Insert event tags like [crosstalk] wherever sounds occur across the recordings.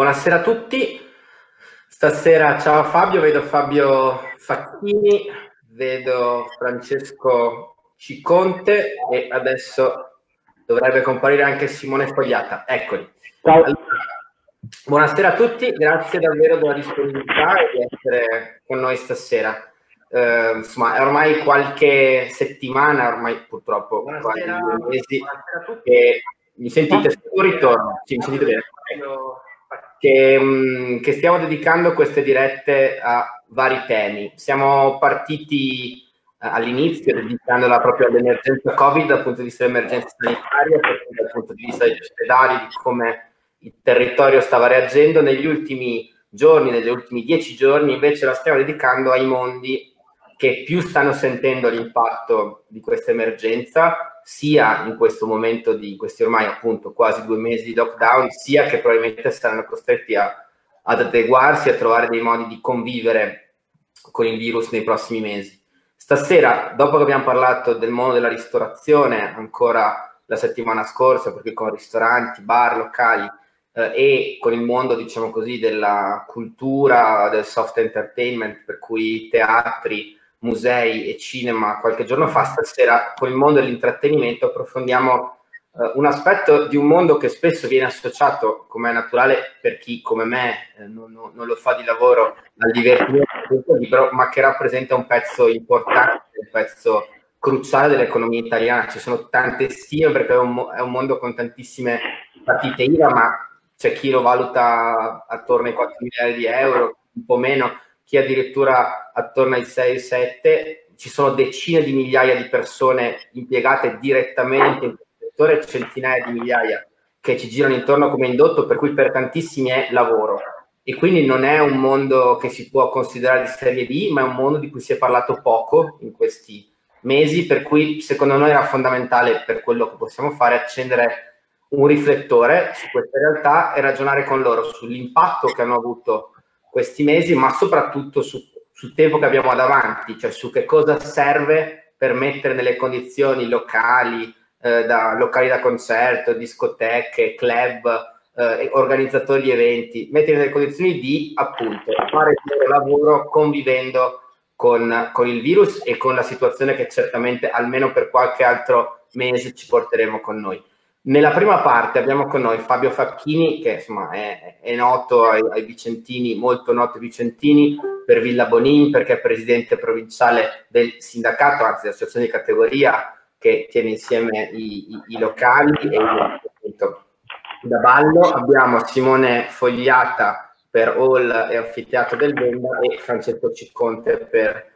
buonasera a tutti. Stasera ciao Fabio, vedo Fabio Facchini, vedo Francesco Ciconte e adesso dovrebbe comparire anche Simone Fogliata. Eccoli. Ciao. Allora, buonasera a tutti, grazie davvero della disponibilità e di essere con noi stasera. Uh, insomma, è ormai qualche settimana, ormai purtroppo buonasera, quasi mesi, che mi sentite? Sul ritorno? Sì, mi sentite bene? Che, che, stiamo dedicando queste dirette a vari temi. Siamo partiti uh, all'inizio dedicandola proprio all'emergenza Covid dal punto di vista dell'emergenza sanitaria, dal punto di vista degli ospedali, di come il territorio stava reagendo. Negli ultimi giorni, negli ultimi dieci giorni, invece la stiamo dedicando ai mondi che più stanno sentendo l'impatto di questa emergenza, sia in questo momento di questi ormai appunto quasi due mesi di lockdown, sia che probabilmente saranno costretti a, ad adeguarsi, a trovare dei modi di convivere con il virus nei prossimi mesi. Stasera, dopo che abbiamo parlato del mondo della ristorazione, ancora la settimana scorsa, perché con ristoranti, bar, locali eh, e con il mondo, diciamo così, della cultura, del soft entertainment, per cui teatri, musei e cinema qualche giorno fa, stasera con il mondo dell'intrattenimento approfondiamo eh, un aspetto di un mondo che spesso viene associato, come è naturale per chi come me eh, non, non, lo fa di lavoro, al divertimento del libro, ma che rappresenta un pezzo importante, un pezzo cruciale dell'economia italiana. Ci sono tante stime perché è un, è un mondo con tantissime partite IVA, ma c'è chi lo valuta attorno ai 4 miliardi di euro, un po' meno chi addirittura attorno ai 6-7, ci sono decine di migliaia di persone impiegate direttamente in questo settore, centinaia di migliaia che ci girano intorno come indotto, per cui per tantissimi è lavoro. E quindi non è un mondo che si può considerare di serie B, ma è un mondo di cui si è parlato poco in questi mesi, per cui secondo noi era fondamentale per quello che possiamo fare accendere un riflettore su queste realtà e ragionare con loro sull'impatto che hanno avuto questi mesi, ma soprattutto su, sul tempo che abbiamo davanti, cioè su che cosa serve per mettere nelle condizioni locali, eh, da, locali da concerto, discoteche, club, eh, organizzatori di eventi, mettere nelle condizioni di appunto fare il loro lavoro convivendo con, con il virus e con la situazione che certamente almeno per qualche altro mese ci porteremo con noi. Nella prima parte abbiamo con noi Fabio Facchini, che insomma è, è noto ai, ai, Vicentini, molto noto ai Vicentini, per Villa Bonin, perché è presidente provinciale del sindacato, anzi dell'associazione di categoria che tiene insieme i, i, i locali e il da ballo. Abbiamo Simone Fogliata per Hall e Anfiteatro del Venda e Francesco Cicconte per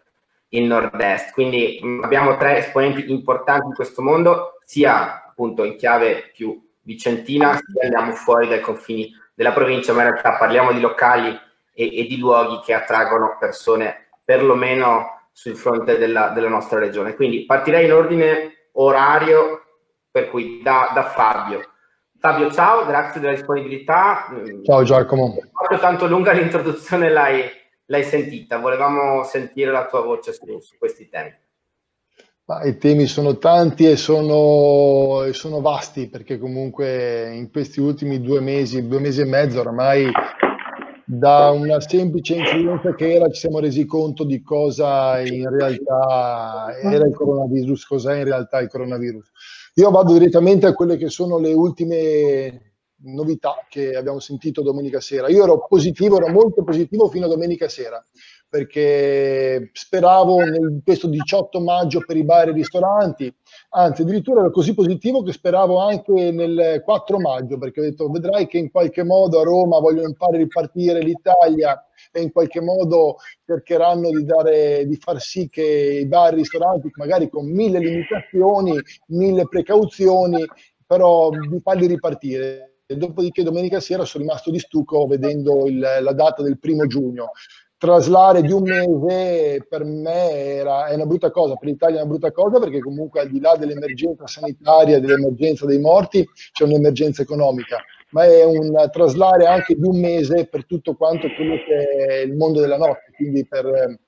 il Nord-Est. Quindi mh, abbiamo tre esponenti importanti in questo mondo, sia appunto in chiave più vicentina, andiamo fuori dai confini della provincia, ma in realtà parliamo di locali e, e di luoghi che attraggono persone perlomeno sul fronte della, della, nostra regione. Quindi partirei in ordine orario, per cui da, da Fabio. Fabio, ciao, grazie della disponibilità. Ciao Giacomo. Proprio tanto lunga l'introduzione l'hai, l'hai, sentita, volevamo sentire la tua voce su, su questi temi. Ma I temi sono tanti e sono, e sono, vasti perché comunque in questi ultimi due mesi, due mesi e mezzo oramai da una semplice influenza che era ci siamo resi conto di cosa in realtà era il coronavirus, cos'è in realtà il coronavirus. Io vado direttamente a quelle che sono le ultime novità che abbiamo sentito domenica sera. Io ero positivo, ero molto positivo fino a domenica sera perché speravo in questo 18 maggio per i bar e i ristoranti, anzi addirittura ero così positivo che speravo anche nel 4 maggio, perché ho detto vedrai che in qualche modo a Roma vogliono fare ripartire l'Italia e in qualche modo cercheranno di, dare, di far sì che i bar e i ristoranti, magari con mille limitazioni, mille precauzioni, però di farli ripartire. Dopodiché domenica sera sono rimasto di stucco vedendo il, la data del primo giugno traslare di un mese per me era, è una brutta cosa, per l'Italia è una brutta cosa perché comunque al di là dell'emergenza sanitaria, dell'emergenza dei morti, c'è un'emergenza economica, ma è un traslare anche di un mese per tutto quanto quello che è il mondo della notte, quindi per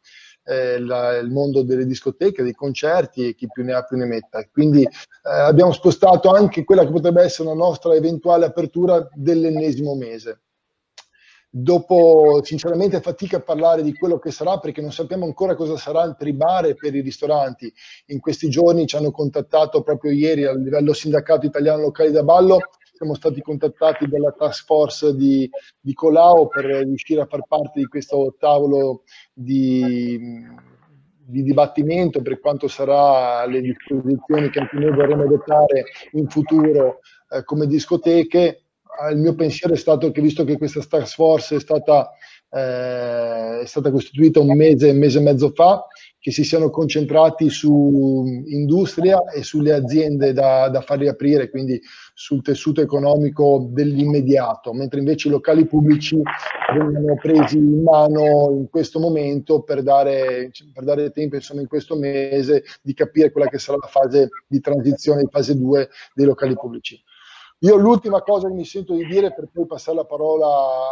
eh, la, il mondo delle discoteche, dei concerti e chi più ne ha più ne metta. Quindi eh, abbiamo spostato anche quella che potrebbe essere la nostra eventuale apertura dell'ennesimo mese. Dopo, sinceramente, fatica a parlare di quello che sarà perché non sappiamo ancora cosa sarà per i bar e per i ristoranti. In questi giorni ci hanno contattato proprio ieri a livello sindacato italiano locali da ballo. Siamo stati contattati dalla task force di, di Colau per riuscire a far parte di questo tavolo di, di dibattimento per quanto sarà le disposizioni che anche noi vorremmo adottare in futuro eh, come discoteche il mio pensiero è stato che visto che questa task force è stata, eh, è stata costituita un mese, un mese e mezzo fa, che si siano concentrati su industria e sulle aziende da, da far riaprire, quindi sul tessuto economico dell'immediato, mentre invece i locali pubblici vengono presi in mano in questo momento per dare, per dare tempo, insomma, in questo mese di capire quella che sarà la fase di transizione, fase 2 dei locali pubblici. Io l'ultima cosa che mi sento di dire per poi passare la parola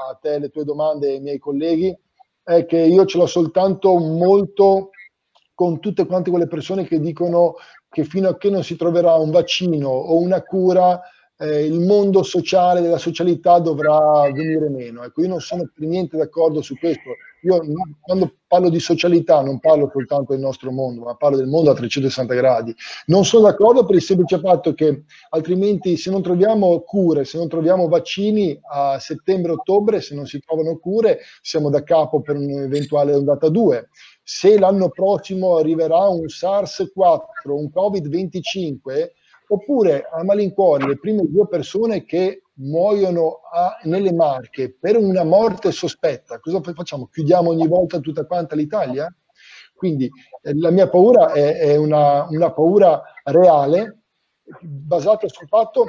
a te, le tue domande e ai miei colleghi, è che io ce l'ho soltanto molto con tutte quante quelle persone che dicono che fino a che non si troverà un vaccino o una cura eh, il mondo sociale della socialità dovrà venire meno. Ecco, io non sono per niente d'accordo su questo. Io quando parlo di socialità non parlo soltanto del nostro mondo, ma parlo del mondo a 360 gradi. Non sono d'accordo per il semplice fatto che altrimenti se non troviamo cure, se non troviamo vaccini a settembre-ottobre, se non si trovano cure, siamo da capo per un'eventuale ondata 2 se l'anno prossimo arriverà un SARS-4, un Covid-25, Oppure a malincuore le prime due persone che muoiono a, nelle Marche per una morte sospetta, cosa facciamo? Chiudiamo ogni volta tutta quanta l'Italia? Quindi eh, la mia paura è, è una, una paura reale basata sul fatto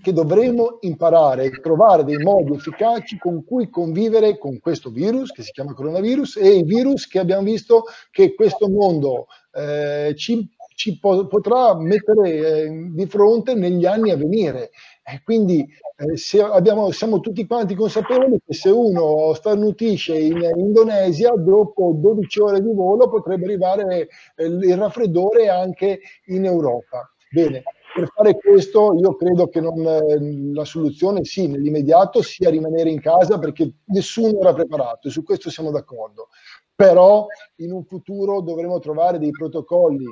che dovremo imparare e trovare dei modi efficaci con cui convivere con questo virus che si chiama coronavirus e i virus che abbiamo visto che questo mondo eh, ci ci po- potrà mettere eh, di fronte negli anni a venire. E quindi eh, abbiamo, siamo tutti quanti consapevoli che se uno starnutisce in Indonesia, dopo 12 ore di volo potrebbe arrivare eh, il raffreddore anche in Europa. Bene, per fare questo io credo che non, eh, la soluzione sì, nell'immediato sia rimanere in casa perché nessuno era preparato e su questo siamo d'accordo. Però in un futuro dovremo trovare dei protocolli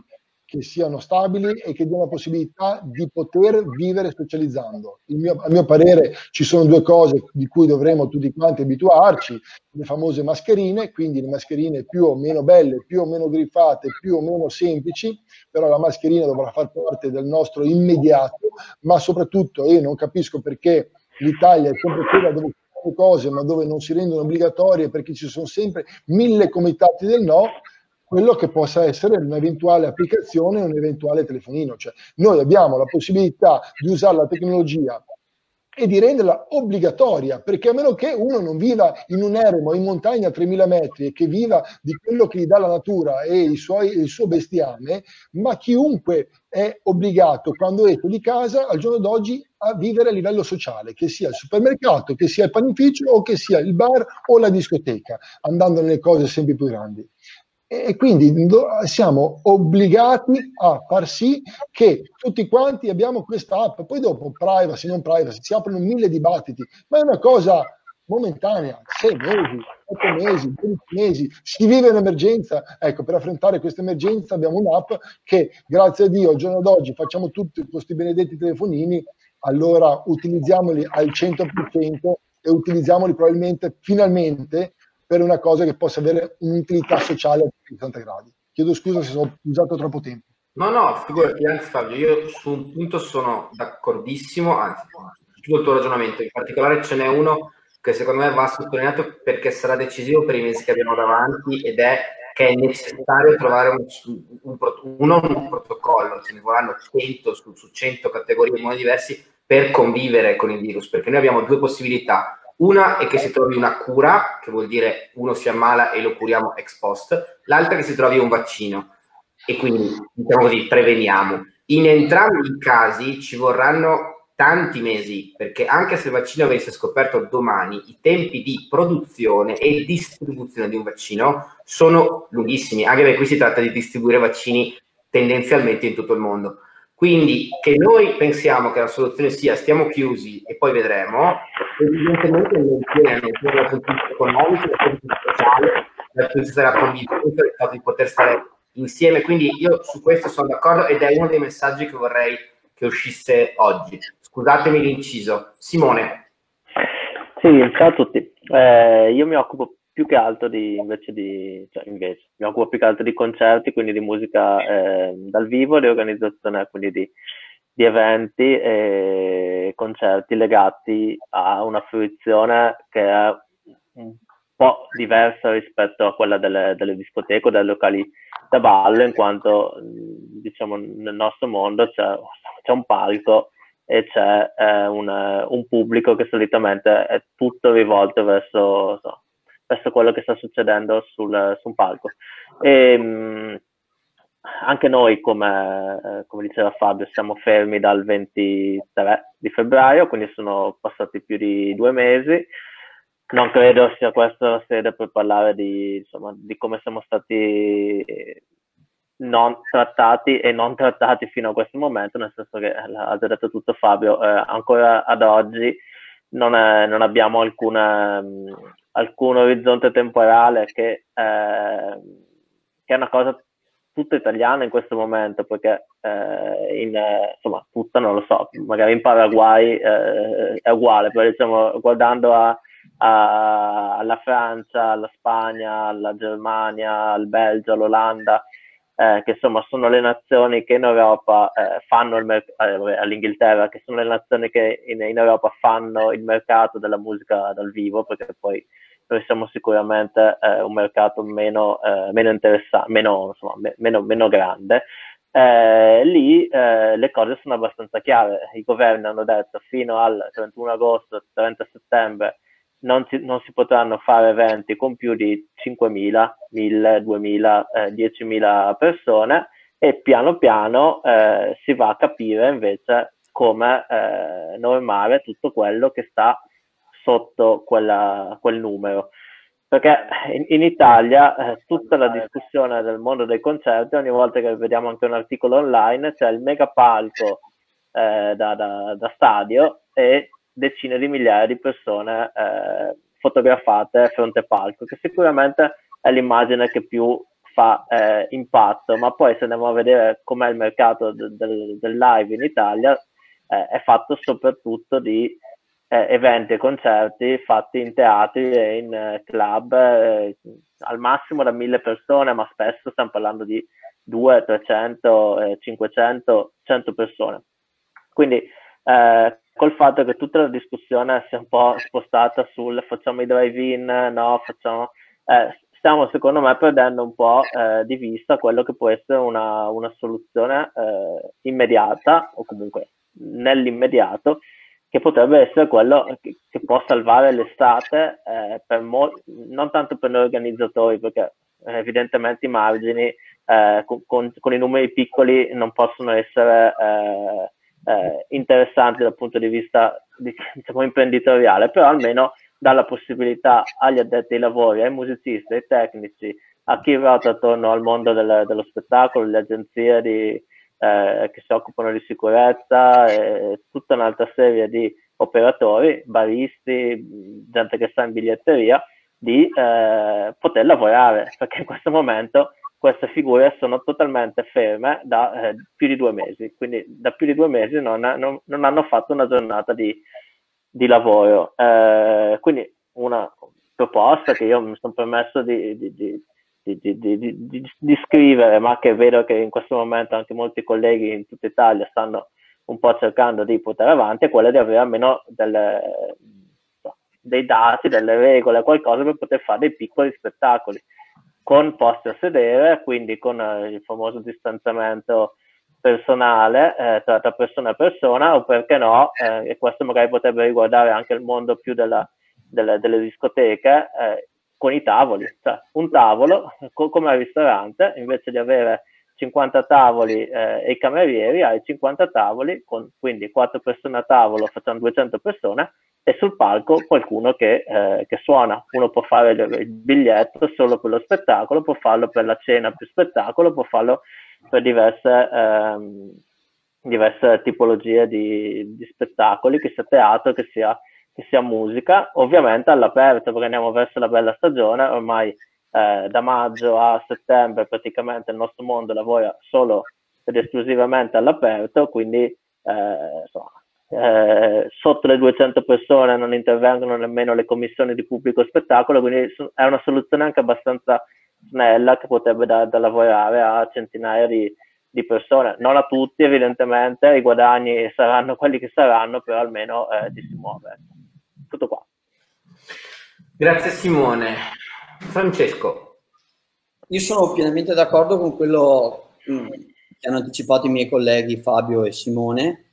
che siano stabili e che diano la possibilità di poter vivere socializzando. Mio, a mio parere ci sono due cose di cui dovremmo tutti quanti abituarci, le famose mascherine, quindi le mascherine più o meno belle, più o meno griffate, più o meno semplici, però la mascherina dovrà far parte del nostro immediato, ma soprattutto io non capisco perché l'Italia è sempre quella dove cose ma dove non si rendono obbligatorie perché ci sono sempre mille comitati del no quello che possa essere un'eventuale applicazione un eventuale telefonino. Cioè, noi abbiamo la possibilità di usare la tecnologia e di renderla obbligatoria, perché a meno che uno non viva in un eremo in montagna a 3000 metri e che viva di quello che gli dà la natura e suoi, il suo bestiame, ma chiunque è obbligato quando esce di casa al giorno d'oggi a vivere a livello sociale, che sia il supermercato, che sia il panificio o che sia il bar o la discoteca, andando nelle cose sempre più grandi e quindi siamo obbligati a far sì che tutti quanti abbiamo questa app. Poi dopo privacy, non privacy, si aprono mille dibattiti, ma è una cosa momentanea, sei mesi, otto mesi, 12 mesi, si vive un'emergenza. Ecco, per affrontare questa emergenza abbiamo un'app che, grazie a Dio, al giorno d'oggi facciamo tutti questi benedetti telefonini, allora utilizziamoli al 100% e utilizziamoli probabilmente, finalmente, per una cosa che possa avere un'utilità sociale a 60 gradi. Chiedo scusa se ho usato troppo tempo. No, no, figurati, anzi Fabio, io su un punto sono d'accordissimo, anzi, tutto il tuo ragionamento, in particolare ce n'è uno che secondo me va sottolineato perché sarà decisivo per i mesi che abbiamo davanti ed è che è necessario trovare un, un, uno, un protocollo, ce ne vorranno 100 su, su 100 categorie in modi diversi per convivere con il virus, perché noi abbiamo due possibilità, una è che si trovi una cura, che vuol dire uno si ammala e lo curiamo ex post, l'altra è che si trovi un vaccino e quindi diciamo così preveniamo. In entrambi i casi ci vorranno tanti mesi, perché anche se il vaccino venisse scoperto domani, i tempi di produzione e distribuzione di un vaccino sono lunghissimi, anche perché qui si tratta di distribuire vaccini tendenzialmente in tutto il mondo. Quindi che noi pensiamo che la soluzione sia stiamo chiusi e poi vedremo, evidentemente non tiene né dal punto economico, dal punto di vista sociale, dal punto di vista della convivenza, del fatto di poter stare insieme. Quindi io su questo sono d'accordo ed è uno dei messaggi che vorrei che uscisse oggi. Scusatemi l'inciso. Simone. Sì, ciao a tutti. Eh, io mi occupo più che altro di, invece di, cioè invece, mi occupo più che altro di concerti, quindi di musica eh, dal vivo, di organizzazione quindi di, di eventi e concerti legati a una fruizione che è un po' diversa rispetto a quella delle, delle discoteche o dei locali da ballo, in quanto diciamo nel nostro mondo c'è, c'è un palco e c'è eh, un, un, pubblico che solitamente è tutto rivolto verso so, verso quello che sta succedendo sul, su un palco. E, mh, anche noi, come, eh, come, diceva Fabio, siamo fermi dal 23 di febbraio, quindi sono passati più di due mesi. Non credo sia questa la sede per parlare di, insomma, di come siamo stati non trattati e non trattati fino a questo momento, nel senso che ha già detto tutto Fabio, eh, ancora ad oggi non, è, non abbiamo alcuna, alcun orizzonte temporale che, eh, che, è una cosa tutta italiana in questo momento, perché eh, in, insomma, tutta non lo so, magari in Paraguay eh, è uguale, però diciamo, guardando a, a, alla Francia, alla Spagna, alla Germania, al Belgio, all'Olanda, eh, che insomma sono le nazioni che in Europa eh, fanno il mercato, eh, all'Inghilterra, che sono le nazioni che in, in, Europa fanno il mercato della musica dal vivo, perché poi noi siamo sicuramente eh, un mercato meno, eh, meno interessante, meno, insomma, me, meno, meno grande. Lì le cose sono abbastanza chiare. I governi hanno detto fino al 31 agosto, 30 settembre non si, non si, potranno fare eventi con più di 5.000, 1.000, 2.000, eh, 10.000 persone e piano piano eh, si va a capire invece come eh, normare tutto quello che sta sotto quella, quel numero. Perché in, in Italia eh, tutta la discussione del mondo dei concerti, ogni volta che vediamo anche un articolo online, c'è il megapalco eh, da, da, da stadio e decine di migliaia di persone eh, fotografate fronte palco, che sicuramente è l'immagine che più fa eh, impatto, ma poi se andiamo a vedere com'è il mercato del, del, del live in Italia, eh, è fatto soprattutto di eh, eventi e concerti fatti in teatri e in eh, club, eh, al massimo da mille persone, ma spesso stiamo parlando di 200, 300, 500, 100 persone. Quindi eh, col fatto che tutta la discussione sia un po' spostata sul facciamo i drive-in, no, facciamo... Eh, stiamo secondo me perdendo un po' eh, di vista quello che può essere una, una soluzione eh, immediata o comunque nell'immediato che potrebbe essere quello che, che può salvare l'estate eh, mo- non tanto per noi organizzatori perché eh, evidentemente i margini eh, con, con, con, i numeri piccoli non possono essere eh, interessanti dal punto di vista diciamo, imprenditoriale, però almeno dà la possibilità agli addetti ai lavori, ai musicisti, ai tecnici, a chi ruota attorno al mondo del, dello spettacolo, le agenzie di, eh, che si occupano di sicurezza e tutta un'altra serie di operatori, baristi, gente che sta in biglietteria, di eh, poter lavorare, perché in questo momento queste figure sono totalmente ferme da eh, più di due mesi, quindi da più di due mesi non, non, non hanno fatto una giornata di, di lavoro. Eh, quindi una proposta che io mi sono permesso di, di, di, scrivere, ma che vedo che in questo momento anche molti colleghi in tutta Italia stanno un po' cercando di portare avanti, è quella di avere almeno delle, dei dati, delle regole, qualcosa per poter fare dei piccoli spettacoli con posti a sedere, quindi con eh, il famoso distanziamento personale eh, tra, tra, persona e persona, o perché no, eh, e questo magari potrebbe riguardare anche il mondo più della, delle, delle, discoteche, eh, con i tavoli, cioè un tavolo co- come al ristorante, invece di avere 50 tavoli eh, e i camerieri, hai 50 tavoli, con quindi 4 persone a tavolo, facciamo 200 persone, e sul palco qualcuno che, eh, che suona. Uno può fare il biglietto solo per lo spettacolo, può farlo per la cena più spettacolo, può farlo per diverse, ehm, diverse tipologie di, di spettacoli, che sia teatro, che sia, che sia musica, ovviamente all'aperto perché andiamo verso la bella stagione, ormai eh, da maggio a settembre praticamente il nostro mondo lavora solo ed esclusivamente all'aperto, quindi eh, insomma, eh, sotto le 200 persone non intervengono nemmeno le commissioni di pubblico spettacolo, quindi è una soluzione anche abbastanza snella che potrebbe dare da lavorare a centinaia di, di persone, non a tutti evidentemente, i guadagni saranno quelli che saranno, però almeno eh, ci si muove. Tutto qua. Grazie Simone. Francesco. Io sono pienamente d'accordo con quello mm, che hanno anticipato i miei colleghi Fabio e Simone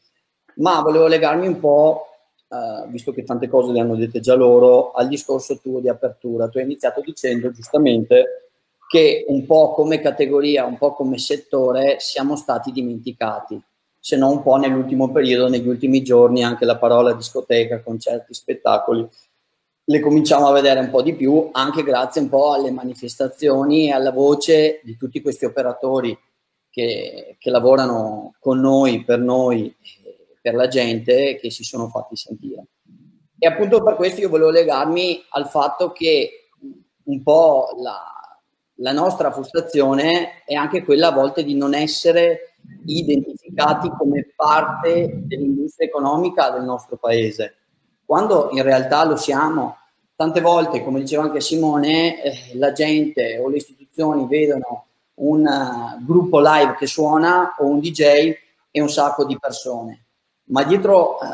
ma volevo legarmi un po', eh, visto che tante cose le hanno dette già loro, al discorso tuo di apertura. Tu hai iniziato dicendo giustamente che un po' come categoria, un po' come settore siamo stati dimenticati, se non un po' nell'ultimo periodo, negli ultimi giorni, anche la parola discoteca, concerti, spettacoli, le cominciamo a vedere un po' di più, anche grazie un po' alle manifestazioni e alla voce di tutti questi operatori che, che lavorano con noi, per noi per la gente che si sono fatti sentire. E appunto per questo io volevo legarmi al fatto che un po' la, la nostra frustrazione è anche quella a volte di non essere identificati come parte dell'industria economica del nostro paese, quando in realtà lo siamo. Tante volte, come diceva anche Simone, eh, la gente o le istituzioni vedono un uh, gruppo live che suona o un DJ e un sacco di persone ma dietro eh,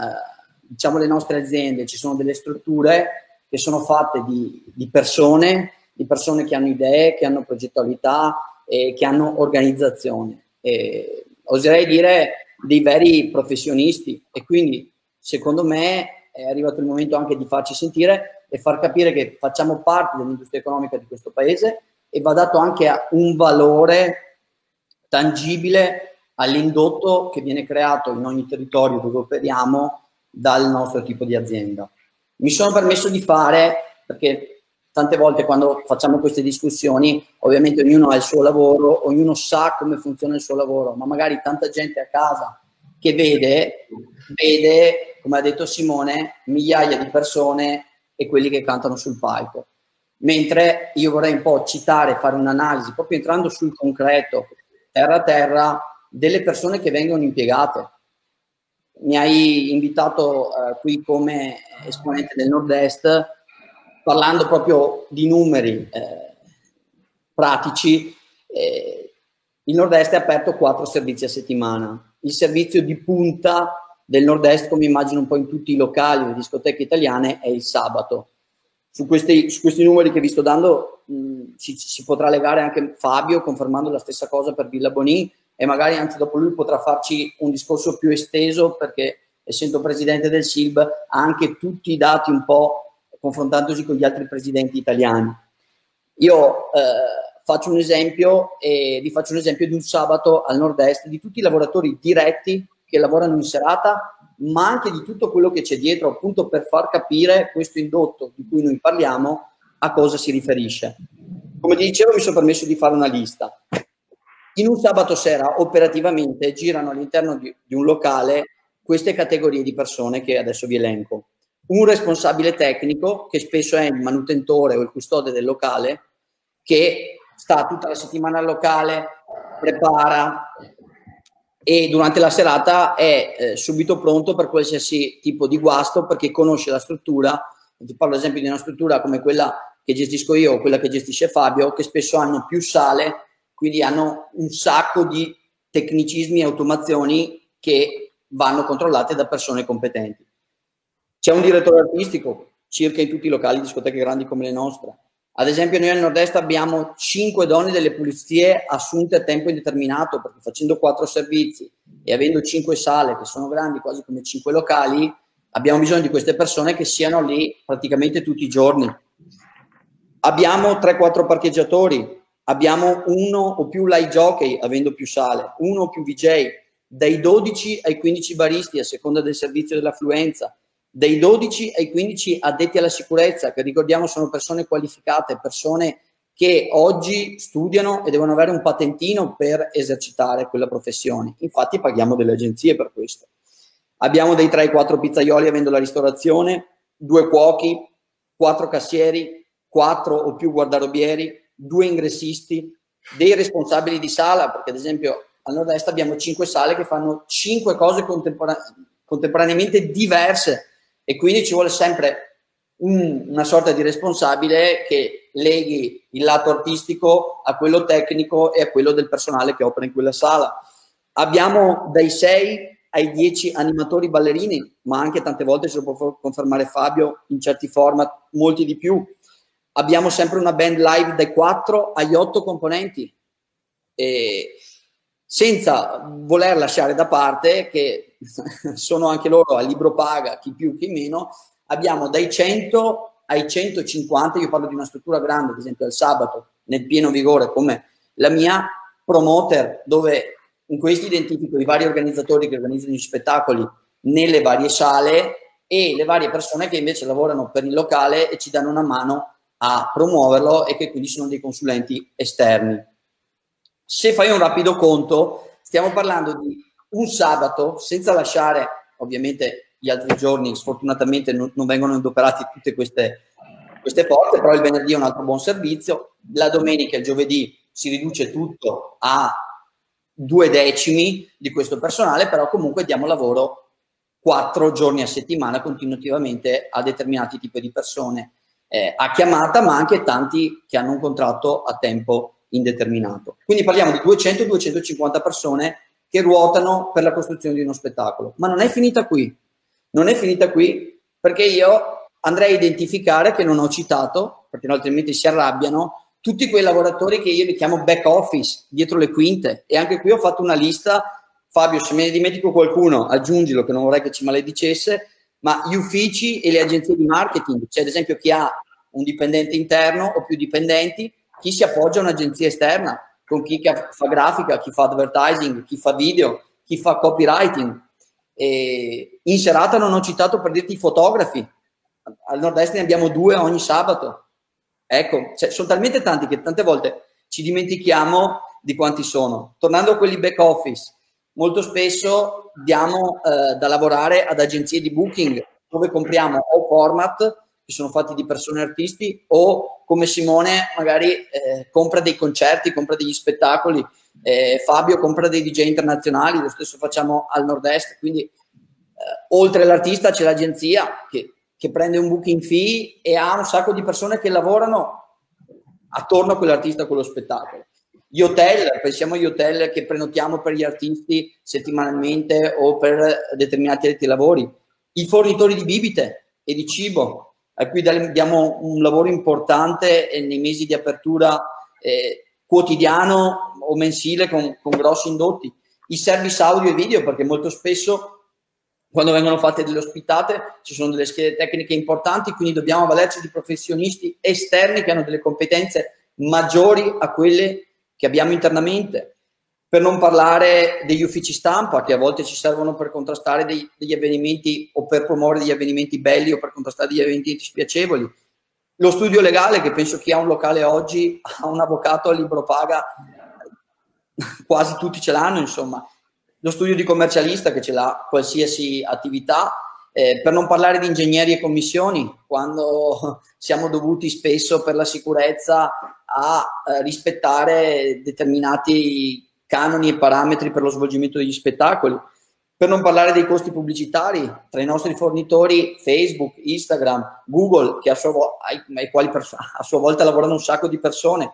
diciamo le nostre aziende ci sono delle strutture che sono fatte di, di, persone, di persone che hanno idee, che hanno progettualità e che hanno organizzazione. E, oserei dire dei veri professionisti e quindi secondo me è arrivato il momento anche di farci sentire e far capire che facciamo parte dell'industria economica di questo paese e va dato anche un valore tangibile all'indotto che viene creato in ogni territorio dove operiamo dal nostro tipo di azienda. Mi sono permesso di fare, perché tante volte quando facciamo queste discussioni, ovviamente ognuno ha il suo lavoro, ognuno sa come funziona il suo lavoro, ma magari tanta gente a casa che vede, vede, come ha detto Simone, migliaia di persone e quelli che cantano sul palco. Mentre io vorrei un po' citare, fare un'analisi, proprio entrando sul concreto, terra a terra, delle persone che vengono impiegate. Mi hai invitato eh, qui come esponente del Nord-Est, parlando proprio di numeri eh, pratici. Eh, il Nord-Est è aperto quattro servizi a settimana. Il servizio di punta del Nord-Est, come immagino un po' in tutti i locali, le discoteche italiane, è il sabato. Su questi, su questi numeri che vi sto dando mh, si, si, potrà legare anche Fabio, confermando la stessa cosa per Villa Boni, e magari anzi dopo lui potrà farci un discorso più esteso perché essendo presidente del SILB ha anche tutti i dati un po' confrontandosi con gli altri presidenti italiani. Io eh, faccio un esempio e vi faccio un esempio di un sabato al nord-est di tutti i lavoratori diretti che lavorano in serata, ma anche di tutto quello che c'è dietro, appunto per far capire questo indotto di cui noi parliamo a cosa si riferisce. Come dicevo, mi sono permesso di fare una lista. In un sabato sera operativamente girano all'interno di, di un locale queste categorie di persone che adesso vi elenco. Un responsabile tecnico, che spesso è il manutentore o il custode del locale, che sta tutta la settimana al locale, prepara e durante la serata è eh, subito pronto per qualsiasi tipo di guasto perché conosce la struttura. Ti parlo ad esempio di una struttura come quella che gestisco io o quella che gestisce Fabio, che spesso hanno più sale quindi hanno un sacco di tecnicismi e automazioni che vanno controllate da persone competenti. C'è un direttore artistico circa in tutti i locali discoteche grandi come le nostre. Ad esempio noi al nord-est abbiamo 5 donne delle pulizie assunte a tempo indeterminato perché facendo 4 servizi e avendo 5 sale che sono grandi quasi come 5 locali, abbiamo bisogno di queste persone che siano lì praticamente tutti i giorni. Abbiamo 3-4 parcheggiatori, abbiamo uno o più live jockey avendo più sale, uno o più VJ, dai 12 ai 15 baristi a seconda del servizio dell'affluenza, dai 12 ai 15 addetti alla sicurezza, che ricordiamo sono persone qualificate, persone che oggi studiano e devono avere un patentino per esercitare quella professione. Infatti paghiamo delle agenzie per questo. Abbiamo dei 3-4 pizzaioli avendo la ristorazione, due cuochi, quattro cassieri, quattro o più guardarobieri, due ingressisti, dei responsabili di sala, perché ad esempio al nord-est abbiamo cinque sale che fanno cinque cose contempora- contemporaneamente diverse e quindi ci vuole sempre un, una sorta di responsabile che leghi il lato artistico a quello tecnico e a quello del personale che opera in quella sala. Abbiamo dai 6 ai 10 animatori ballerini, ma anche tante volte, se lo può confermare Fabio, in certi format molti di più. Abbiamo sempre una band live dai 4 agli 8 componenti, e senza voler lasciare da parte che [laughs] sono anche loro a libro paga, chi più, chi meno, abbiamo dai 100 ai 150, io parlo di una struttura grande, ad esempio al sabato, nel pieno vigore come la mia, promoter, dove in questi identifico i vari organizzatori che organizzano gli spettacoli nelle varie sale e le varie persone che invece lavorano per il locale e ci danno una mano a promuoverlo e che quindi sono dei consulenti esterni. Se fai un rapido conto, stiamo parlando di un sabato, senza lasciare ovviamente gli altri giorni sfortunatamente non, non vengono adoperati tutte queste, queste porte, però il venerdì è un altro buon servizio, la domenica e il giovedì si riduce tutto a due decimi di questo personale, però comunque diamo lavoro quattro giorni a settimana continuativamente a determinati tipi di persone eh, a chiamata, ma anche tanti che hanno un contratto a tempo indeterminato. Quindi parliamo di 200-250 persone che ruotano per la costruzione di uno spettacolo. Ma non è finita qui non è finita qui perché io andrei a identificare che non ho citato, perché altrimenti si arrabbiano, tutti quei lavoratori che io li chiamo back office, dietro le quinte. E anche qui ho fatto una lista. Fabio, se me ne dimentico qualcuno, aggiungilo che non vorrei che ci maledicesse, ma gli uffici e le agenzie di marketing, cioè ad esempio chi ha un dipendente interno o più dipendenti, chi si appoggia a un'agenzia esterna, con chi fa grafica, chi fa advertising, chi fa video, chi fa copywriting, e in serata non ho citato per dirti i fotografi. Al nord-est ne abbiamo due ogni sabato. Ecco, cioè, sono talmente tanti che tante volte ci dimentichiamo di quanti sono. Tornando a quelli back office, molto spesso diamo eh, da lavorare ad agenzie di booking dove compriamo o format che sono fatti di persone artisti o come Simone magari eh, compra dei concerti, compra degli spettacoli eh, Fabio compra dei DJ internazionali, lo stesso facciamo al nord-est, quindi eh, oltre all'artista c'è l'agenzia che, che, prende un booking fee e ha un sacco di persone che lavorano attorno a quell'artista, a quello spettacolo. Gli hotel, pensiamo agli hotel che prenotiamo per gli artisti settimanalmente o per determinati lavori, i fornitori di bibite e di cibo, a cui diamo un lavoro importante nei mesi di apertura eh, quotidiano o mensile con, con grossi indotti, i service audio e video, perché molto spesso quando vengono fatte delle ospitate ci sono delle schede tecniche importanti, quindi dobbiamo avvalerci di professionisti esterni che hanno delle competenze maggiori a quelle che abbiamo internamente. Per non parlare degli uffici stampa che a volte ci servono per contrastare dei, degli avvenimenti o per promuovere degli avvenimenti belli o per contrastare degli avvenimenti spiacevoli. Lo studio legale, che penso chi ha un locale oggi ha un avvocato a libro paga quasi tutti ce l'hanno, insomma. Lo studio di commercialista che ce l'ha qualsiasi attività, eh, per non parlare di ingegneri e commissioni, quando siamo dovuti spesso per la sicurezza a eh, rispettare determinati canoni e parametri per lo svolgimento degli spettacoli. Per non parlare dei costi pubblicitari tra i nostri fornitori Facebook, Instagram, Google, che a sua, vo- ai, ai quali perso- a sua volta lavorano un sacco di persone.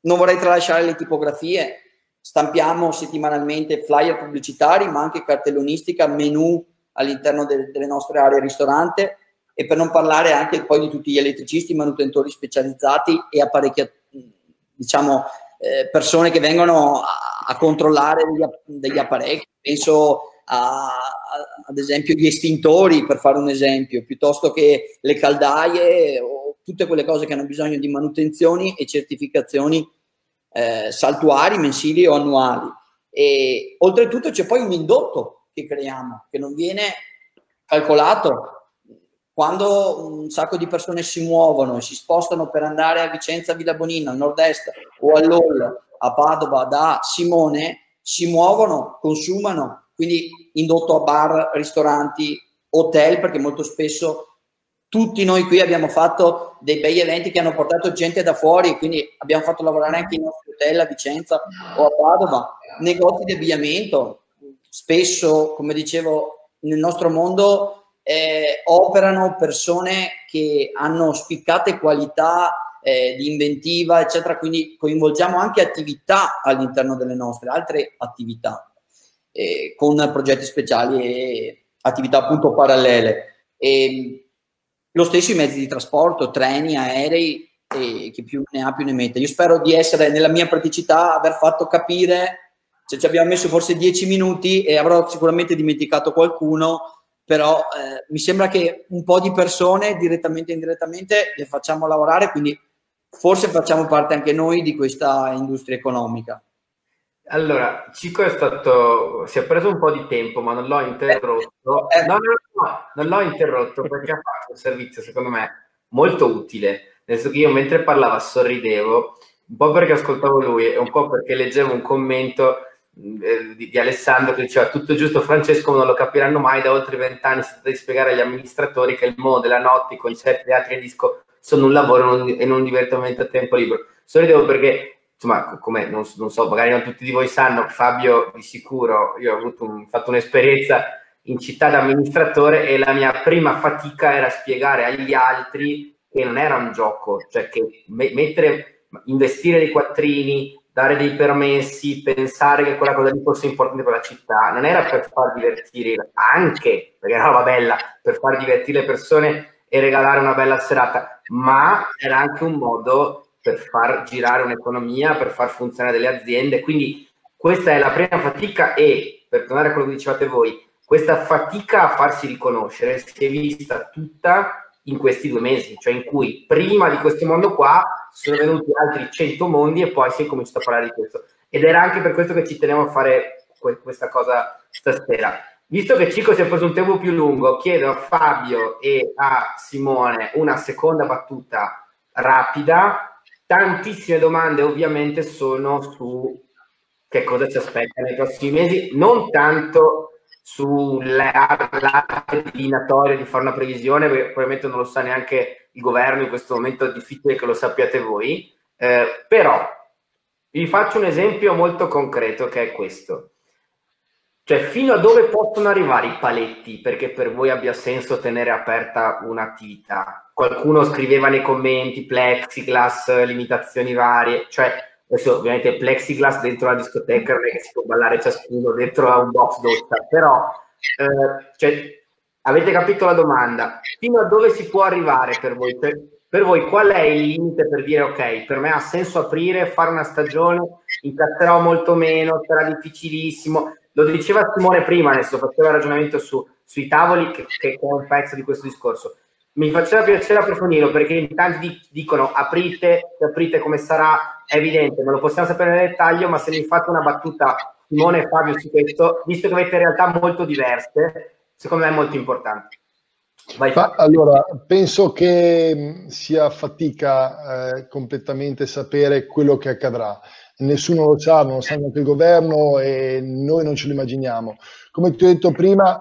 Non vorrei tralasciare le tipografie, stampiamo settimanalmente flyer pubblicitari, ma anche cartellonistica, menu all'interno de- delle nostre aree ristorante e per non parlare anche poi di tutti gli elettricisti, manutentori specializzati e apparecchiatori, diciamo, eh, persone che vengono a, a controllare degli, degli, apparecchi. Penso a, a, ad esempio gli estintori, per fare un esempio, piuttosto che le caldaie o tutte quelle cose che hanno bisogno di manutenzioni e certificazioni eh, saltuari, mensili o annuali. E oltretutto c'è poi un indotto che creiamo, che non viene calcolato quando un sacco di persone si muovono e si spostano per andare a Vicenza, Villa Bonina, al nord-est o all'Oll, a Padova, da Simone, si muovono, consumano, quindi indotto a bar, ristoranti, hotel, perché molto spesso tutti noi qui abbiamo fatto dei bei eventi che hanno portato gente da fuori, quindi abbiamo fatto lavorare anche i nostri hotel a Vicenza o a Padova, negozi di abbigliamento, spesso, come dicevo, nel nostro mondo eh, operano persone che hanno spiccate qualità eh, di inventiva, eccetera, quindi coinvolgiamo anche attività all'interno delle nostre, altre attività, eh, con progetti speciali e attività appunto parallele. E lo stesso i mezzi di trasporto, treni, aerei, e chi più ne ha più ne mette. Io spero di essere nella mia praticità, aver fatto capire, cioè ci abbiamo messo forse dieci minuti e avrò sicuramente dimenticato qualcuno, però eh, mi sembra che un po' di persone direttamente e indirettamente le facciamo lavorare, quindi forse facciamo parte anche noi di questa industria economica. Allora, Cico è stato, si è preso un po' di tempo, ma non l'ho interrotto. Eh, no, no, no, non l'ho interrotto perché ha fatto un servizio, secondo me, molto utile. Nel senso che io mentre parlava sorridevo, un po' perché ascoltavo lui e un po' perché leggevo un commento eh, di, di, Alessandro che diceva tutto giusto Francesco non lo capiranno mai da oltre vent'anni si tratta di spiegare agli amministratori che il mondo della notte, i concetti di altri disco sono un lavoro e non un divertimento a tempo libero. Sorridevo perché insomma come non, non, so magari non tutti di voi sanno Fabio di sicuro io ho un, fatto un'esperienza in città da amministratore e la mia prima fatica era spiegare agli altri che non era un gioco cioè che me, mettere investire dei quattrini dare dei permessi, pensare che quella cosa lì fosse importante per la città, non era per far divertire, anche, perché era una roba bella, per far divertire le persone e regalare una bella serata, ma era anche un modo per far girare un'economia, per far funzionare delle aziende. Quindi questa è la prima fatica e, per tornare a quello che dicevate voi, questa fatica a farsi riconoscere si è vista tutta in questi due mesi, cioè in cui prima di questo mondo qua sono venuti altri 100 mondi e poi si è cominciato a parlare di questo. Ed era anche per questo che ci tenevo a fare que- questa cosa stasera. Visto che Cico si è preso un tempo più lungo, chiedo a Fabio e a Simone una seconda battuta rapida. Tantissime domande ovviamente sono su che cosa ci aspetta nei prossimi mesi, non tanto sull'arte divinatoria di fare una previsione, perché probabilmente non lo sa neanche il governo in questo momento, è difficile che lo sappiate voi, eh, però vi faccio un esempio molto concreto che è questo. Cioè, fino a dove possono arrivare i paletti perché per voi abbia senso tenere aperta un'attività? Qualcuno scriveva nei commenti plexiglass, limitazioni varie, cioè Adesso ovviamente plexiglass dentro la discoteca non è che si può ballare ciascuno dentro a un box doccia, però eh, cioè, avete capito la domanda. Fino a dove si può arrivare per voi? Per, per, voi qual è il limite per dire ok, per me ha senso aprire, fare una stagione, incasserò molto meno, sarà difficilissimo. Lo diceva Simone prima, adesso faceva il ragionamento su, sui tavoli, che, che è un pezzo di questo discorso mi faceva piacere approfondirlo perché in tanti dicono aprite, aprite come sarà, è evidente, non lo possiamo sapere nel dettaglio, ma se mi fate una battuta Simone e Fabio su questo, visto che avete realtà molto diverse, secondo me è molto importante. Ma, allora, penso che sia fatica eh, completamente sapere quello che accadrà. Nessuno lo sa, non lo sa neanche il governo e noi non ce lo immaginiamo. Come ti ho detto prima,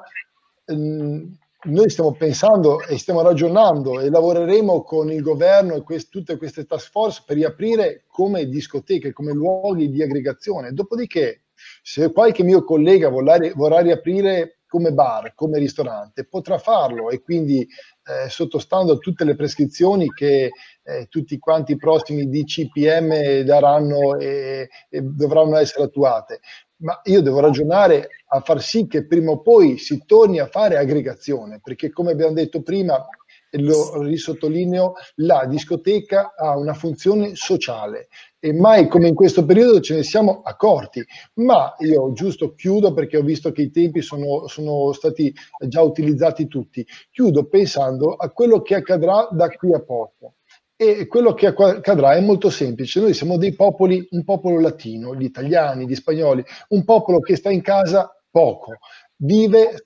mh, noi stiamo pensando e stiamo ragionando e lavoreremo con il governo e quest- tutte queste task force per riaprire come discoteche, come luoghi di aggregazione. Dopodiché, se qualche mio collega vorrà, vorrà riaprire come bar, come ristorante, potrà farlo e quindi eh, sottostando a tutte le prescrizioni che eh, tutti quanti i prossimi DCPM daranno e, e dovranno essere attuate ma io devo ragionare a far sì che prima o poi si torni a fare aggregazione, perché come abbiamo detto prima, e lo risottolineo, la discoteca ha una funzione sociale e mai come in questo periodo ce ne siamo accorti. Ma io giusto chiudo perché ho visto che i tempi sono, sono stati già utilizzati tutti. Chiudo pensando a quello che accadrà da qui a poco. E quello che accadrà è molto semplice. Noi siamo dei popoli, un popolo latino, gli italiani, gli spagnoli, un popolo che sta in casa poco. vive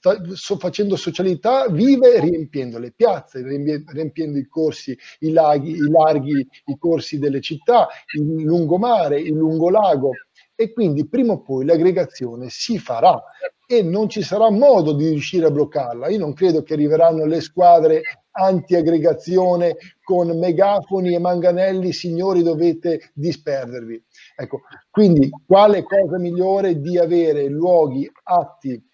facendo socialità, vive riempiendo le piazze, riempiendo i corsi, i laghi, i larghi, i corsi delle città, il lungomare, il lungolago e quindi prima o poi l'aggregazione si farà e non ci sarà modo di riuscire a bloccarla. Io non credo che arriveranno le squadre anti-aggregazione con megafoni e manganelli, signori dovete disperdervi. Ecco, quindi quale cosa migliore di avere luoghi atti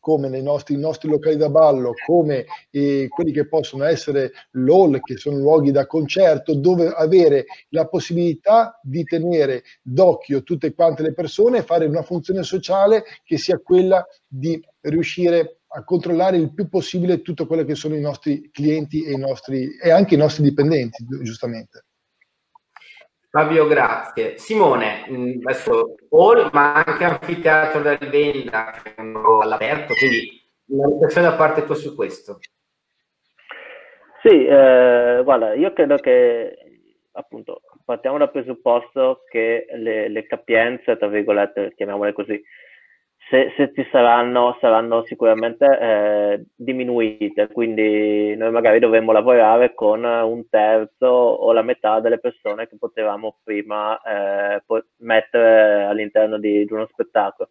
come nei nostri, nostri, locali da ballo, come eh, quelli che possono essere l'hall, che sono luoghi da concerto, dove avere la possibilità di tenere d'occhio tutte quante le persone e fare una funzione sociale che sia quella di riuscire a controllare il più possibile tutto quello che sono i nostri clienti e, i nostri, e anche i nostri dipendenti, giustamente. Fabio, grazie. Simone, mm, adesso hall, ma anche anfiteatro da rivenda all'aperto, quindi una riflessione da parte tua su questo. Sì, eh, guarda, io credo che appunto partiamo dal presupposto che le, le capienze, tra virgolette, chiamiamole così, se, se ci saranno, saranno sicuramente eh, diminuite, quindi noi magari dovremmo lavorare con un terzo o la metà delle persone che potevamo prima eh, mettere all'interno di, di, uno spettacolo.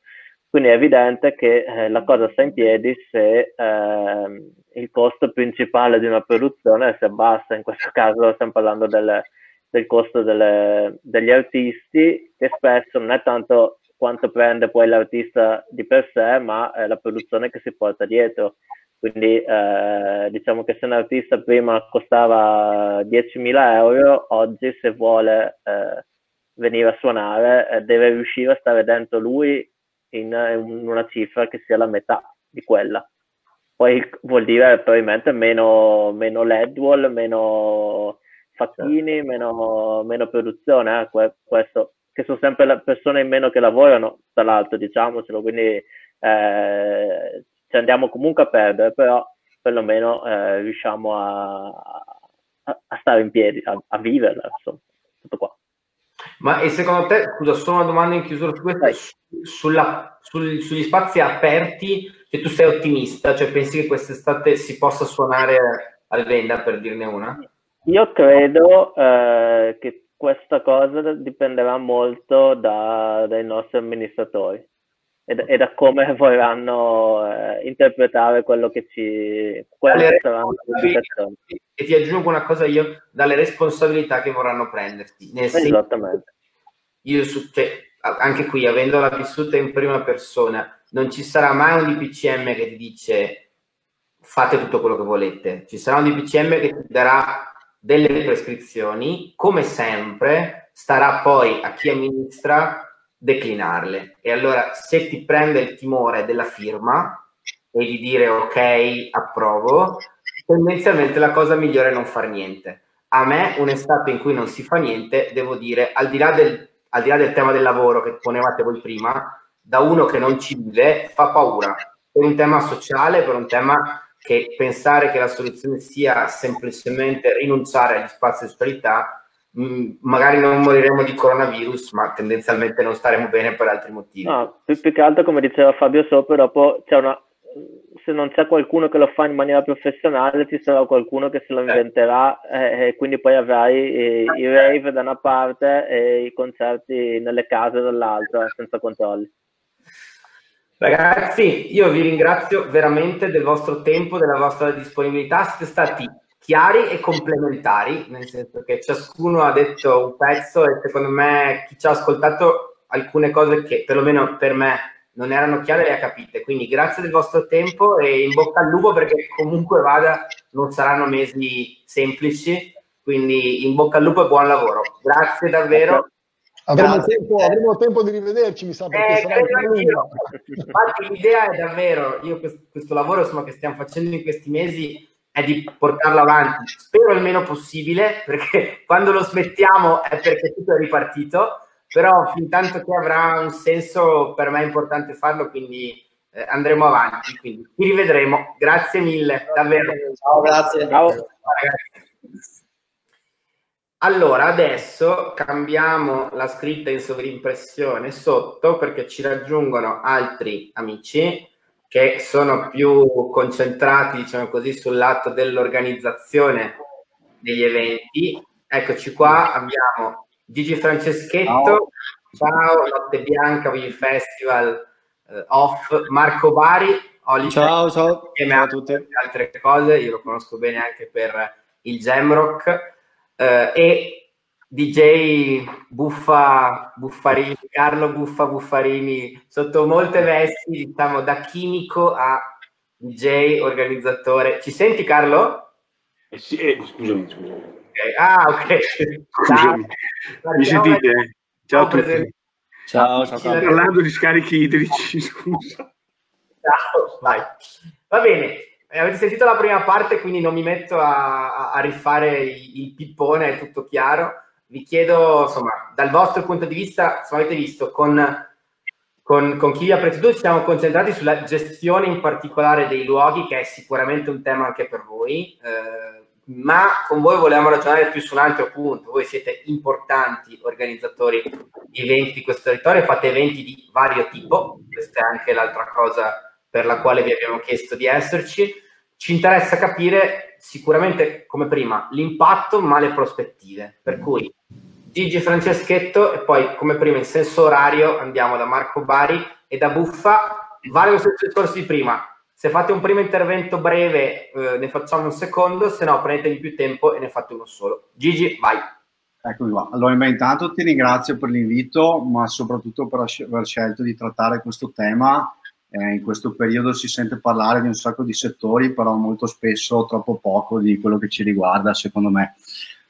Quindi è evidente che eh, la cosa sta in piedi se ehm, il costo principale di una produzione si abbassa, in questo caso stiamo parlando del, del costo delle, degli artisti, che spesso non è tanto quanto prende poi l'artista di per sé, ma eh, la produzione che si porta dietro. Quindi eh, diciamo che se un artista prima costava 10.000 euro, oggi se vuole eh, venire a suonare eh, deve riuscire a stare dentro lui in, in, una cifra che sia la metà di quella. Poi vuol dire probabilmente meno, meno LED wall, meno facchini, meno, meno produzione. Eh, questo che sono sempre le persone in meno che lavorano, tra l'altro, diciamocelo, quindi eh, ci andiamo comunque a perdere, però perlomeno eh, riusciamo a, a, a, stare in piedi, a, a viverla, insomma, tutto qua. Ma e secondo te, scusa, solo una domanda in chiusura su questo, sulla, sul, sugli spazi aperti, che tu sei ottimista, cioè pensi che quest'estate si possa suonare al Venda, per dirne una? Io credo eh, che questa cosa dipenderà molto da, dai nostri amministratori e da, e da come [laughs] vorranno eh, interpretare quello che ci quello che saranno le e ti aggiungo una cosa io dalle responsabilità che vorranno prendersi nel esattamente. io su, cioè, anche qui avendola vissuta in prima persona non ci sarà mai un DPCM che ti dice fate tutto quello che volete. Ci sarà un DPCM che ti darà delle prescrizioni, come sempre starà poi a chi amministra declinarle. E allora se ti prende il timore della firma e di dire ok, approvo, tendenzialmente la cosa migliore è non fare niente. A me un'estate in cui non si fa niente, devo dire, al di là del, al di là del tema del lavoro che ponevate voi prima, da uno che non ci vive fa paura. Per un tema sociale, per un tema che pensare che la soluzione sia semplicemente rinunciare agli spazi di socialità, mh, mm, magari non moriremo di coronavirus, ma tendenzialmente non staremo bene per altri motivi. No, più, più che altro, come diceva Fabio sopra, dopo c'è una, se non c'è qualcuno che lo fa in maniera professionale, ci sarà qualcuno che se lo inventerà eh, e quindi poi avrai eh, i rave da una parte e i concerti nelle case dall'altra, senza controlli. Ragazzi, io vi ringrazio veramente del vostro tempo, della vostra disponibilità. Siete stati chiari e complementari, nel senso che ciascuno ha detto un pezzo e secondo me chi ci ha ascoltato alcune cose che perlomeno per me non erano chiare le ha capite. Quindi grazie del vostro tempo e in bocca al lupo perché comunque vada non saranno mesi semplici. Quindi in bocca al lupo e buon lavoro. Grazie davvero. Avremo tempo, avremo tempo, di rivederci, mi sa, perché eh, Infatti l'idea è davvero, io questo, questo lavoro insomma, che stiamo facendo in questi mesi è di portarlo avanti, spero il meno possibile, [laughs] perché quando lo smettiamo è perché tutto è ripartito, però fin tanto che avrà un senso per me è importante farlo, quindi eh, andremo avanti. Quindi ci rivedremo. Grazie mille, davvero. Ciao, grazie. Ciao. Ciao ragazzi. Allora, adesso cambiamo la scritta in sovrimpressione sotto perché ci raggiungono altri amici che sono più concentrati, diciamo così, sul lato dell'organizzazione degli eventi. Eccoci qua, abbiamo Gigi Franceschetto, ciao, Notte Bianca, Wii Festival, uh, Off, Marco Bari, Oli, ciao, ciao, ciao a tutti. Altre cose, io lo conosco bene anche per il Jamrock uh, e DJ Buffa Buffarini, Carlo Buffa Buffarini, sotto molte vesti, diciamo da chimico a DJ organizzatore. Ci senti Carlo? Eh sì, eh, scusami, scusami. Okay. Ah, ok. [laughs] Scusami. Mi sentite? Ciao a tutti. Ciao, ciao. Sto parlando di scarichi idrici, [laughs] scusa. Ciao, vai. Va bene, avete sentito la prima parte, quindi non mi metto a, a rifare il pippone, è tutto chiaro vi chiedo, insomma, dal vostro punto di vista, se avete visto, con, con, con chi vi ha preceduto ci siamo concentrati sulla gestione in particolare dei luoghi, che è sicuramente un tema anche per voi, eh, ma con voi volevamo ragionare più su un altro punto. Voi siete importanti organizzatori di eventi di questo territorio, fate eventi di vario tipo, questa è anche l'altra cosa per la quale vi abbiamo chiesto di esserci. Ci interessa capire sicuramente come prima l'impatto ma le prospettive, per cui Gigi Franceschetto e poi come prima in senso orario andiamo da Marco Bari e da Buffa. Vale lo stesso discorso di prima. Se fate un primo intervento breve eh, ne facciamo un secondo, se no prendetevi più tempo e ne fate uno solo. Gigi, vai. Eccomi qua. Allora, intanto ti ringrazio per l'invito, ma soprattutto per aver scelto di trattare questo tema. Eh, in questo periodo si sente parlare di un sacco di settori, però molto spesso troppo poco di quello che ci riguarda, secondo me.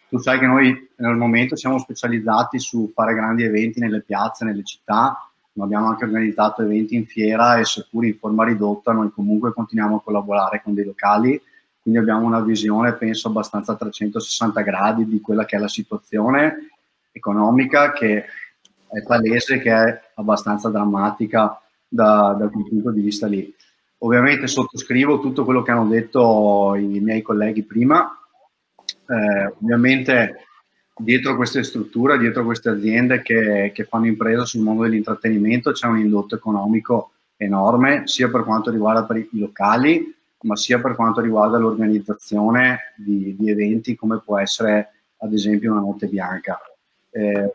Tu sai che noi nel momento siamo specializzati su fare grandi eventi nelle piazze, nelle città, ma abbiamo anche organizzato eventi in fiera e seppur in forma ridotta noi comunque continuiamo a collaborare con dei locali, quindi abbiamo una visione penso abbastanza a 360 gradi di quella che è la situazione economica che è palese che è abbastanza drammatica da, da quel punto di vista lì. Ovviamente sottoscrivo tutto quello che hanno detto i miei colleghi prima, eh, ovviamente dietro queste strutture, dietro queste aziende che, che, fanno impresa sul mondo dell'intrattenimento c'è un indotto economico enorme, sia per quanto riguarda per i locali, ma sia per quanto riguarda l'organizzazione di, di eventi come può essere ad esempio una notte bianca. Eh,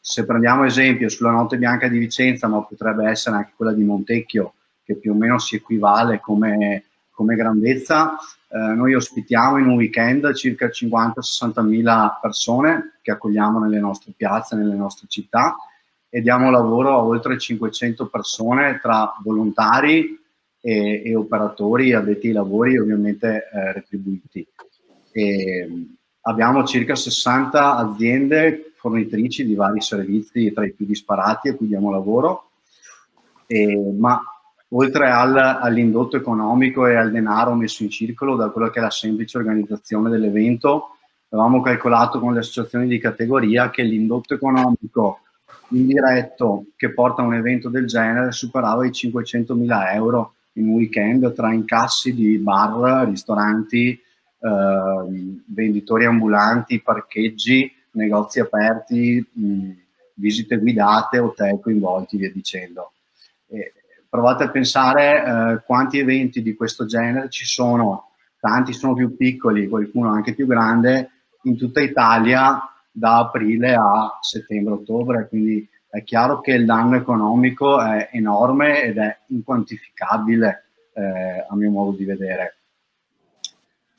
se prendiamo esempio sulla notte bianca di Vicenza, ma potrebbe essere anche quella di Montecchio, che più o meno si equivale come, come grandezza, eh, noi ospitiamo in un weekend circa 50-60 mila persone che accogliamo nelle nostre piazze, nelle nostre città e diamo lavoro a oltre 500 persone tra volontari e, e operatori addetti ai lavori ovviamente eh, retribuiti. E abbiamo circa 60 aziende fornitrici di vari servizi tra i più disparati a cui diamo lavoro, e, ma oltre al, all'indotto economico e al denaro messo in circolo da quella che è la semplice organizzazione dell'evento, avevamo calcolato con le associazioni di categoria che l'indotto economico indiretto che porta a un evento del genere superava i 500 mila euro in un weekend tra incassi di bar, ristoranti, eh, venditori ambulanti, parcheggi, negozi aperti, mh, visite guidate, hotel coinvolti, via dicendo. E, provate a pensare eh, quanti eventi di questo genere ci sono, tanti sono più piccoli, qualcuno anche più grande, in tutta Italia da aprile a settembre-ottobre, quindi è chiaro che il danno economico è enorme ed è inquantificabile eh, a mio modo di vedere.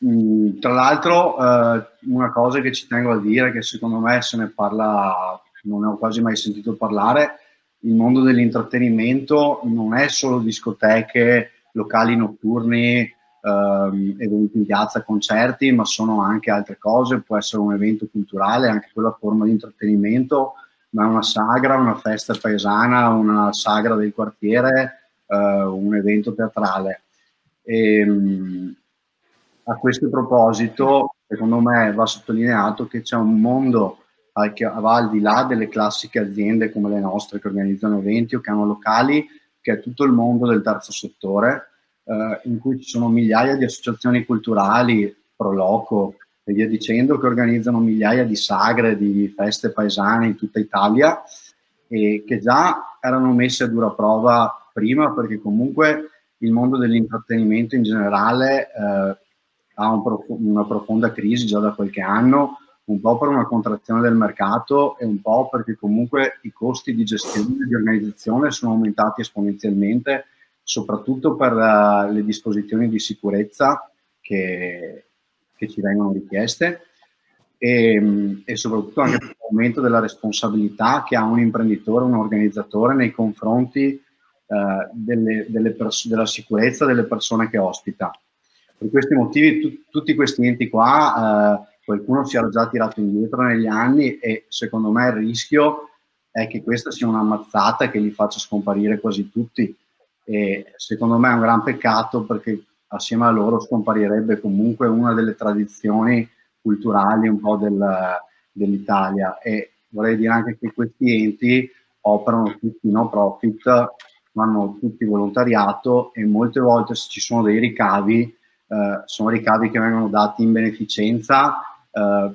Mm, tra l'altro, eh, una cosa che ci tengo a dire, che secondo me se ne parla, non ne ho quasi mai sentito parlare, il mondo dell'intrattenimento non è solo discoteche, locali notturni, ehm, eventi in piazza, concerti, ma sono anche altre cose, può essere un evento culturale, anche quella forma di intrattenimento, ma una sagra, una festa paesana, una sagra del quartiere, eh, un evento teatrale. E, ehm, a questo proposito, secondo me va sottolineato che c'è un mondo che va al di là delle classiche aziende come le nostre che organizzano eventi o che hanno locali, che è tutto il mondo del terzo settore, eh, in cui ci sono migliaia di associazioni culturali, pro loco e via dicendo, che organizzano migliaia di sagre, di feste paesane in tutta Italia e che già erano messe a dura prova prima perché comunque il mondo dell'intrattenimento in generale eh, ha un prof- una profonda crisi già da qualche anno, un po' per una contrazione del mercato e un po' perché comunque i costi di gestione e di organizzazione sono aumentati esponenzialmente, soprattutto per uh, le disposizioni di sicurezza che, che ci vengono richieste e, e, soprattutto anche per l'aumento della responsabilità che ha un imprenditore, un organizzatore nei confronti uh, delle, delle pers- della sicurezza delle persone che ospita. Per questi motivi tu- tutti questi enti qua uh, qualcuno si era già tirato indietro negli anni e secondo me il rischio è che questa sia una mazzata che li faccia scomparire quasi tutti. E secondo me è un gran peccato perché assieme a loro scomparirebbe comunque una delle tradizioni culturali un po' del, dell'Italia. E vorrei dire anche che questi enti operano tutti no profit, fanno tutti volontariato e molte volte se ci sono dei ricavi eh, sono ricavi che vengono dati in beneficenza eh,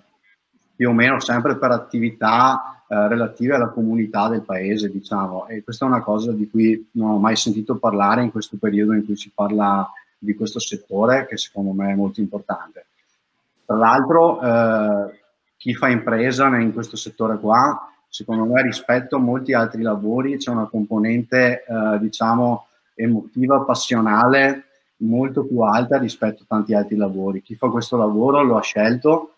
più o meno sempre per attività eh, relative alla comunità del paese, diciamo. E questa è una cosa di cui non ho mai sentito parlare in questo periodo in cui si parla di questo settore, che secondo me è molto importante. Tra l'altro, eh, chi fa impresa in questo settore qua, secondo me rispetto a molti altri lavori c'è una componente, eh, diciamo, emotiva, passionale molto più alta rispetto a tanti altri lavori. Chi fa questo lavoro lo ha scelto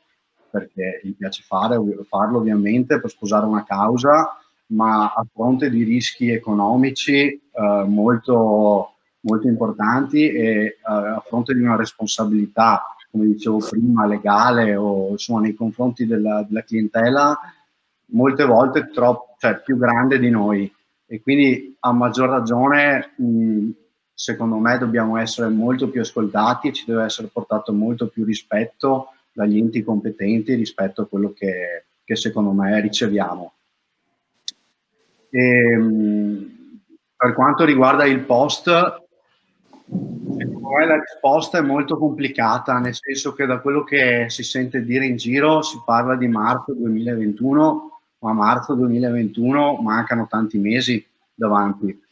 perché gli piace fare, farlo ovviamente per sposare una causa, ma a fronte di rischi economici eh, molto, molto importanti e eh, a fronte di una responsabilità, come dicevo prima, legale o insomma nei confronti della, della clientela, molte volte troppo, cioè, più grande di noi. E quindi a maggior ragione, mh, secondo me, dobbiamo essere molto più ascoltati e ci deve essere portato molto più rispetto dagli enti competenti rispetto a quello che, che secondo me riceviamo. E, ehm, per quanto riguarda il post, secondo me la risposta è molto complicata, nel senso che da quello che si sente dire in giro si parla di marzo 2021, ma a marzo 2021 mancano tanti mesi davanti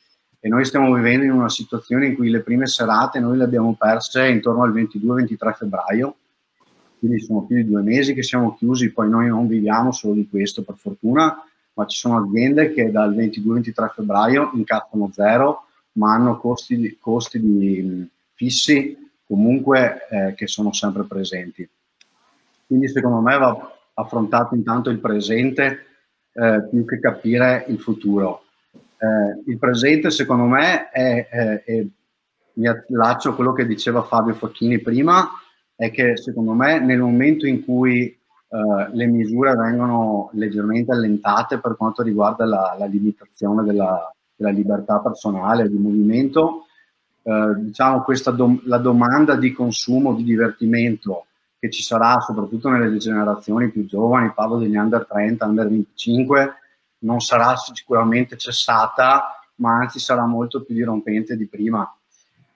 e noi stiamo vivendo in una situazione in cui le prime serate noi le abbiamo perse intorno al 22-23 febbraio quindi sono più di due mesi che siamo chiusi, poi noi non viviamo solo di questo per fortuna, ma ci sono aziende che dal 22-23 febbraio incappano zero, ma hanno costi, costi di, fissi comunque eh, che sono sempre presenti. Quindi secondo me va affrontato intanto il presente eh, più che capire il futuro. Eh, il presente secondo me è, è, è, mi allaccio a quello che diceva Fabio Facchini prima, è che secondo me nel momento in cui uh, le misure vengono leggermente allentate per quanto riguarda la, la limitazione della, della, libertà personale di movimento, uh, diciamo questa dom- la domanda di consumo, di divertimento che ci sarà soprattutto nelle generazioni più giovani, parlo degli under 30, under 25, non sarà sicuramente cessata, ma anzi sarà molto più dirompente di prima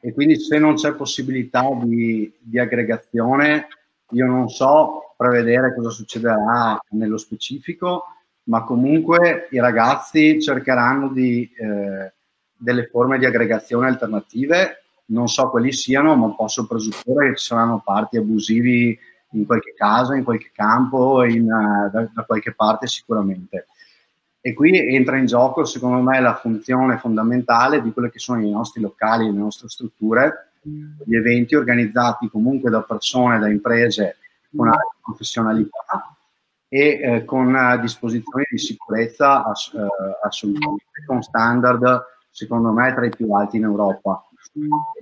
e quindi se non c'è possibilità di, di aggregazione, io non so prevedere cosa succederà nello specifico, ma comunque i ragazzi cercheranno di, eh, delle forme di aggregazione alternative, non so quali siano, ma posso presupporre che ci saranno parti abusivi in qualche casa, in qualche campo, in, uh, da, da, qualche parte sicuramente. E qui entra in gioco, secondo me, la funzione fondamentale di quelli che sono i nostri locali, le nostre strutture, gli eventi organizzati comunque da persone, da imprese con alta professionalità e eh, con disposizioni di sicurezza ass- eh, assolutamente con standard, secondo me, tra i più alti in Europa.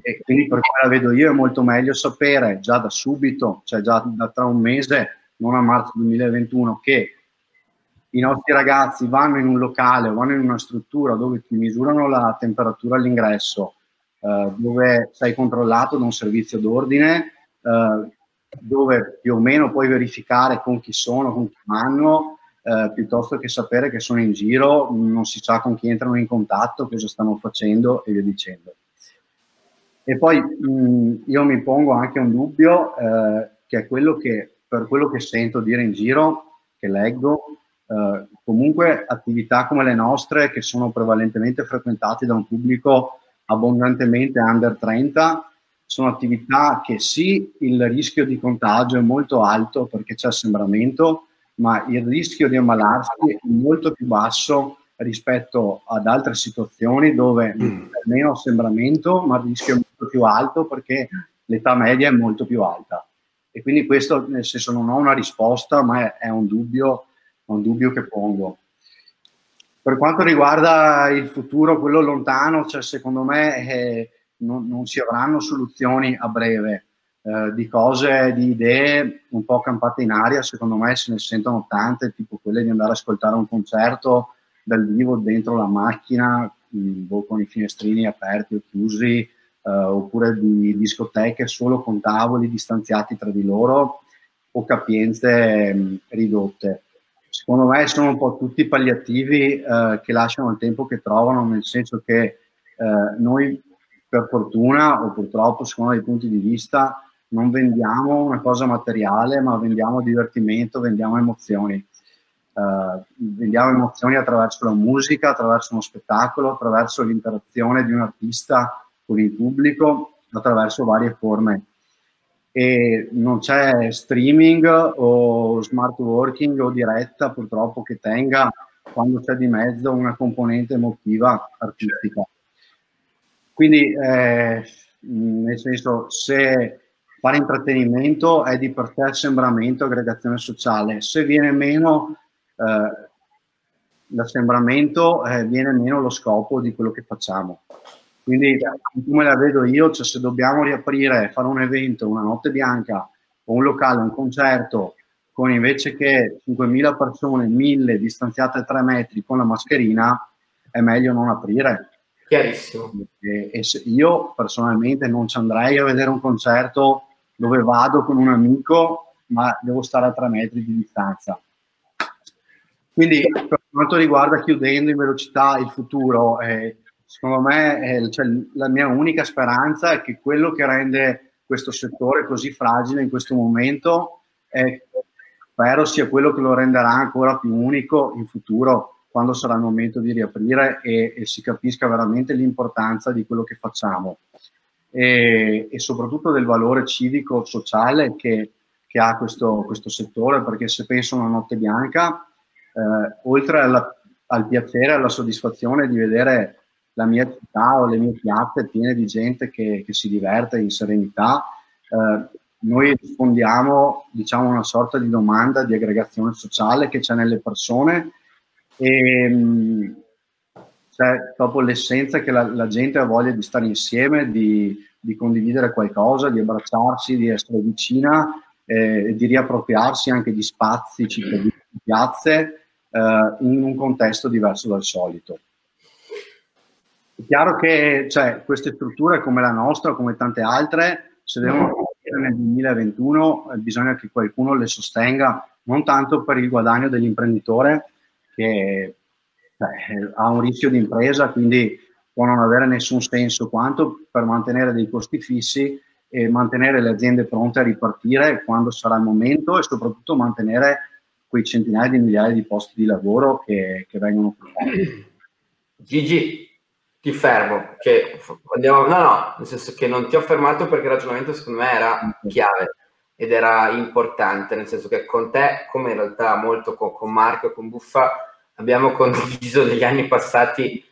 E quindi per come la vedo io è molto meglio sapere già da subito, cioè già da tra un mese, non a marzo 2021, che i nostri ragazzi vanno in un locale o vanno in una struttura dove ti misurano la temperatura all'ingresso, eh, dove sei controllato da un servizio d'ordine, eh, dove più o meno puoi verificare con chi sono, con chi vanno, eh, piuttosto che sapere che sono in giro, non si sa con chi entrano in contatto, cosa stanno facendo e via dicendo. E poi mh, io mi pongo anche un dubbio, eh, che è quello che, per quello che sento dire in giro, che leggo, eh, comunque attività come le nostre che sono prevalentemente frequentate da un pubblico abbondantemente under 30, sono attività che sì, il rischio di contagio è molto alto perché c'è assembramento, ma il rischio di ammalarsi è molto più basso rispetto ad altre situazioni dove mm. c'è meno assembramento, ma il rischio è molto più alto perché l'età media è molto più alta. E quindi questo, nel senso, non ho una risposta, ma è, è un, dubbio, un dubbio che pongo. Per quanto riguarda il futuro, quello lontano, cioè secondo me eh, non, non, si avranno soluzioni a breve. Eh, di cose, di idee un po' campate in aria, secondo me se ne sentono tante, tipo quelle di andare ad ascoltare un concerto dal vivo dentro la macchina, boh, con i finestrini aperti o chiusi, eh, oppure di discoteche solo con tavoli distanziati tra di loro o capienze mh, ridotte. Secondo me sono un po' tutti palliativi eh, che lasciano il tempo che trovano, nel senso che eh, noi per fortuna o purtroppo, secondo i punti di vista, non vendiamo una cosa materiale, ma vendiamo divertimento, vendiamo emozioni. Uh, vendiamo emozioni attraverso la musica, attraverso uno spettacolo, attraverso l'interazione di un artista con il pubblico, attraverso varie forme. E non c'è streaming o smart working o diretta purtroppo che tenga quando c'è di mezzo una componente emotiva artistica. Quindi, eh, nel senso, se fare intrattenimento è di per sé assembramento, aggregazione sociale, se viene meno eh, l'assembramento, eh, viene meno lo scopo di quello che facciamo. Quindi, come la vedo io, cioè, se dobbiamo riaprire, fare un evento, una notte bianca, o un locale, un concerto, con invece che 5.000 persone, 1.000 distanziate a 3 metri con la mascherina, è meglio non aprire. Chiarissimo. E, e io personalmente non ci andrei a vedere un concerto dove vado con un amico, ma devo stare a 3 metri di distanza. Quindi per quanto riguarda chiudendo in velocità il futuro, eh, secondo me eh, cioè, la mia unica speranza è che quello che rende questo settore così fragile in questo momento è, spero sia quello che lo renderà ancora più unico in futuro quando sarà il momento di riaprire e, e si capisca veramente l'importanza di quello che facciamo. E, e soprattutto del valore civico-sociale che, che ha questo, questo settore perché se penso a una notte bianca eh, oltre alla, al piacere e alla soddisfazione di vedere la mia città o le mie piazze piene di gente che, che si diverte in serenità, eh, noi rispondiamo diciamo una sorta di domanda di aggregazione sociale che c'è nelle persone e mh, c'è proprio l'essenza che la, la, gente ha voglia di stare insieme, di, di, condividere qualcosa, di abbracciarsi, di essere vicina eh, di riappropriarsi anche di spazi cittadini, piazze eh, in un contesto diverso dal solito. È chiaro che cioè, queste strutture come la nostra, come tante altre, se devono partire nel 2021 eh, bisogna che qualcuno le sostenga, non tanto per il guadagno dell'imprenditore che cioè, ha un rischio di impresa, quindi può non avere nessun senso, quanto per mantenere dei costi fissi e mantenere le aziende pronte a ripartire quando sarà il momento e soprattutto mantenere quei centinaia di migliaia di posti di lavoro che, che vengono creati. Gigi, ti fermo, che andiamo, no, no, nel senso che non ti ho fermato perché il ragionamento secondo me era chiave ed era importante, nel senso che con te, come in realtà molto con, con Marco e con Buffa, abbiamo condiviso negli anni passati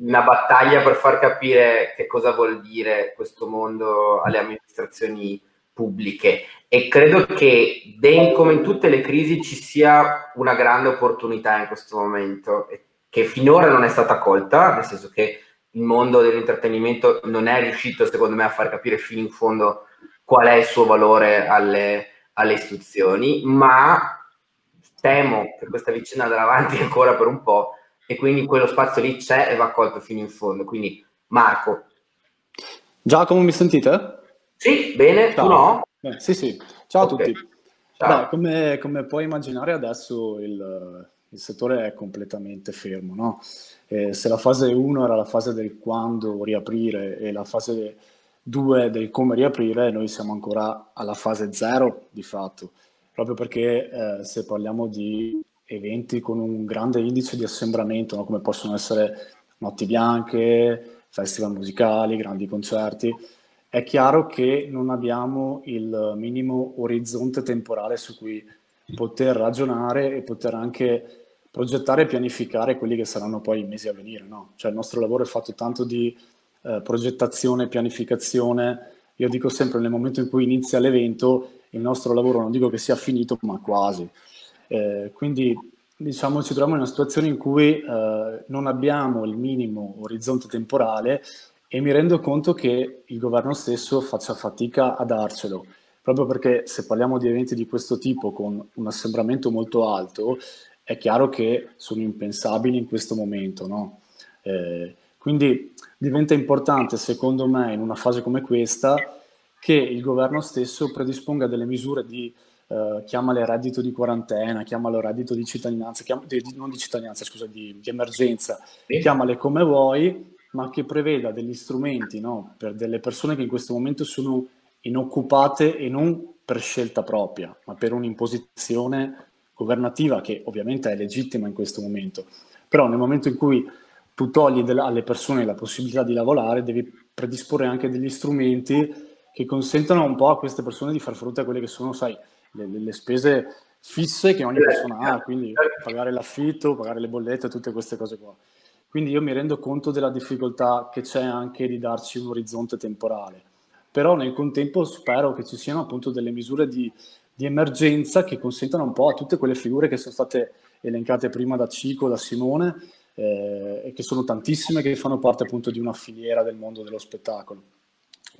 una battaglia per far capire che cosa vuol dire questo mondo alle amministrazioni pubbliche. E credo che den, come in tutte le crisi ci sia una grande opportunità in questo momento che finora non è stata colta, nel senso che il mondo dell'intrattenimento non è riuscito secondo me a far capire fino in fondo qual è il suo valore alle, alle istituzioni, ma temo che questa vicenda andrà avanti [laughs] ancora per un po' e quindi quello spazio lì c'è e va colto fino in fondo. Quindi Marco. Giacomo, mi sentite? Sì, bene, Ciao. tu no? Eh, sì, sì. Ciao okay. a tutti. Ciao. Beh, come, come, puoi immaginare adesso il, il, settore è completamente fermo, no? Eh, se la fase 1 era la fase del quando riaprire e la fase 2 del come riaprire, noi siamo ancora alla fase 0 di fatto, proprio perché eh, se parliamo di eventi con un grande indice di assembramento, no? come possono essere notti bianche, festival musicali, grandi concerti, è chiaro che non abbiamo il minimo orizzonte temporale su cui poter ragionare e poter anche progettare e pianificare quelli che saranno poi i mesi a venire. No? Cioè il nostro lavoro è fatto tanto di eh, progettazione, pianificazione. Io dico sempre nel momento in cui inizia l'evento, il nostro lavoro non dico che sia finito, ma quasi. Eh, quindi diciamo ci troviamo in una situazione in cui eh, non abbiamo il minimo orizzonte temporale e mi rendo conto che il governo stesso faccia fatica a darcelo, proprio perché se parliamo di eventi di questo tipo con un assembramento molto alto, è chiaro che sono impensabili in questo momento. No? Eh, quindi diventa importante, secondo me, in una fase come questa, che il governo stesso predisponga delle misure di Uh, chiamale reddito di quarantena, chiamalo reddito di cittadinanza, chiam- di, non di cittadinanza, scusa, di, di emergenza, sì. chiamale come vuoi, ma che preveda degli strumenti no? per delle persone che in questo momento sono inoccupate e non per scelta propria, ma per un'imposizione governativa che ovviamente è legittima in questo momento. Però nel momento in cui tu togli alle persone la possibilità di lavorare, devi predisporre anche degli strumenti che consentano un po' a queste persone di far fronte a quelle che sono, sai, le, le spese fisse che ogni persona ha, quindi pagare l'affitto, pagare le bollette, tutte queste cose qua. Quindi io mi rendo conto della difficoltà che c'è anche di darci un orizzonte temporale, però nel contempo spero che ci siano appunto delle misure di, di emergenza che consentano un po' a tutte quelle figure che sono state elencate prima da Cico, da Simone, eh, e che sono tantissime che fanno parte appunto di una filiera del mondo dello spettacolo.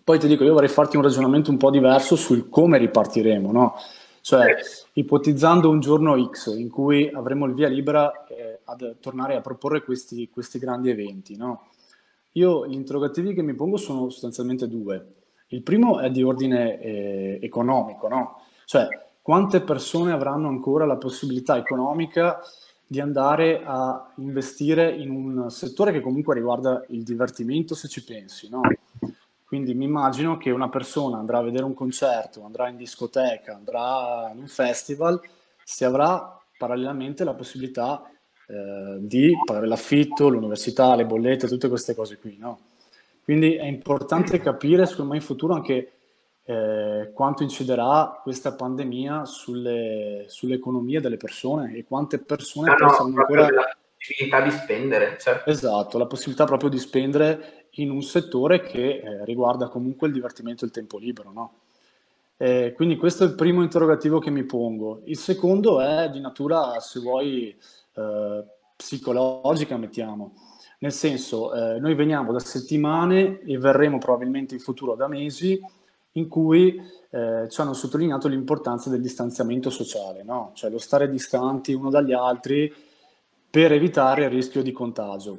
Poi ti dico, io vorrei farti un ragionamento un po' diverso sul come ripartiremo, no? Cioè, ipotizzando un giorno X in cui avremo il via libera eh, ad tornare a proporre questi, questi grandi eventi, no? Io gli interrogativi che mi pongo sono sostanzialmente due. Il primo è di ordine eh, economico, no? Cioè, quante persone avranno ancora la possibilità economica di andare a investire in un settore che comunque riguarda il divertimento, se ci pensi, no? Quindi mi immagino che una persona andrà a vedere un concerto, andrà in discoteca, andrà in un festival, se avrà parallelamente la possibilità eh, di pagare l'affitto, l'università, le bollette, tutte queste cose qui. No? Quindi è importante capire, secondo me, in futuro anche eh, quanto inciderà questa pandemia sulle, sull'economia delle persone e quante persone ah, no, possono ancora... La possibilità di spendere. Cioè. Esatto, la possibilità proprio di spendere in un settore che eh, riguarda comunque il divertimento e il tempo libero. No? Eh, quindi questo è il primo interrogativo che mi pongo. Il secondo è di natura, se vuoi, eh, psicologica, mettiamo. Nel senso, eh, noi veniamo da settimane e verremo probabilmente in futuro da mesi in cui eh, ci hanno sottolineato l'importanza del distanziamento sociale, no? cioè lo stare distanti uno dagli altri per evitare il rischio di contagio.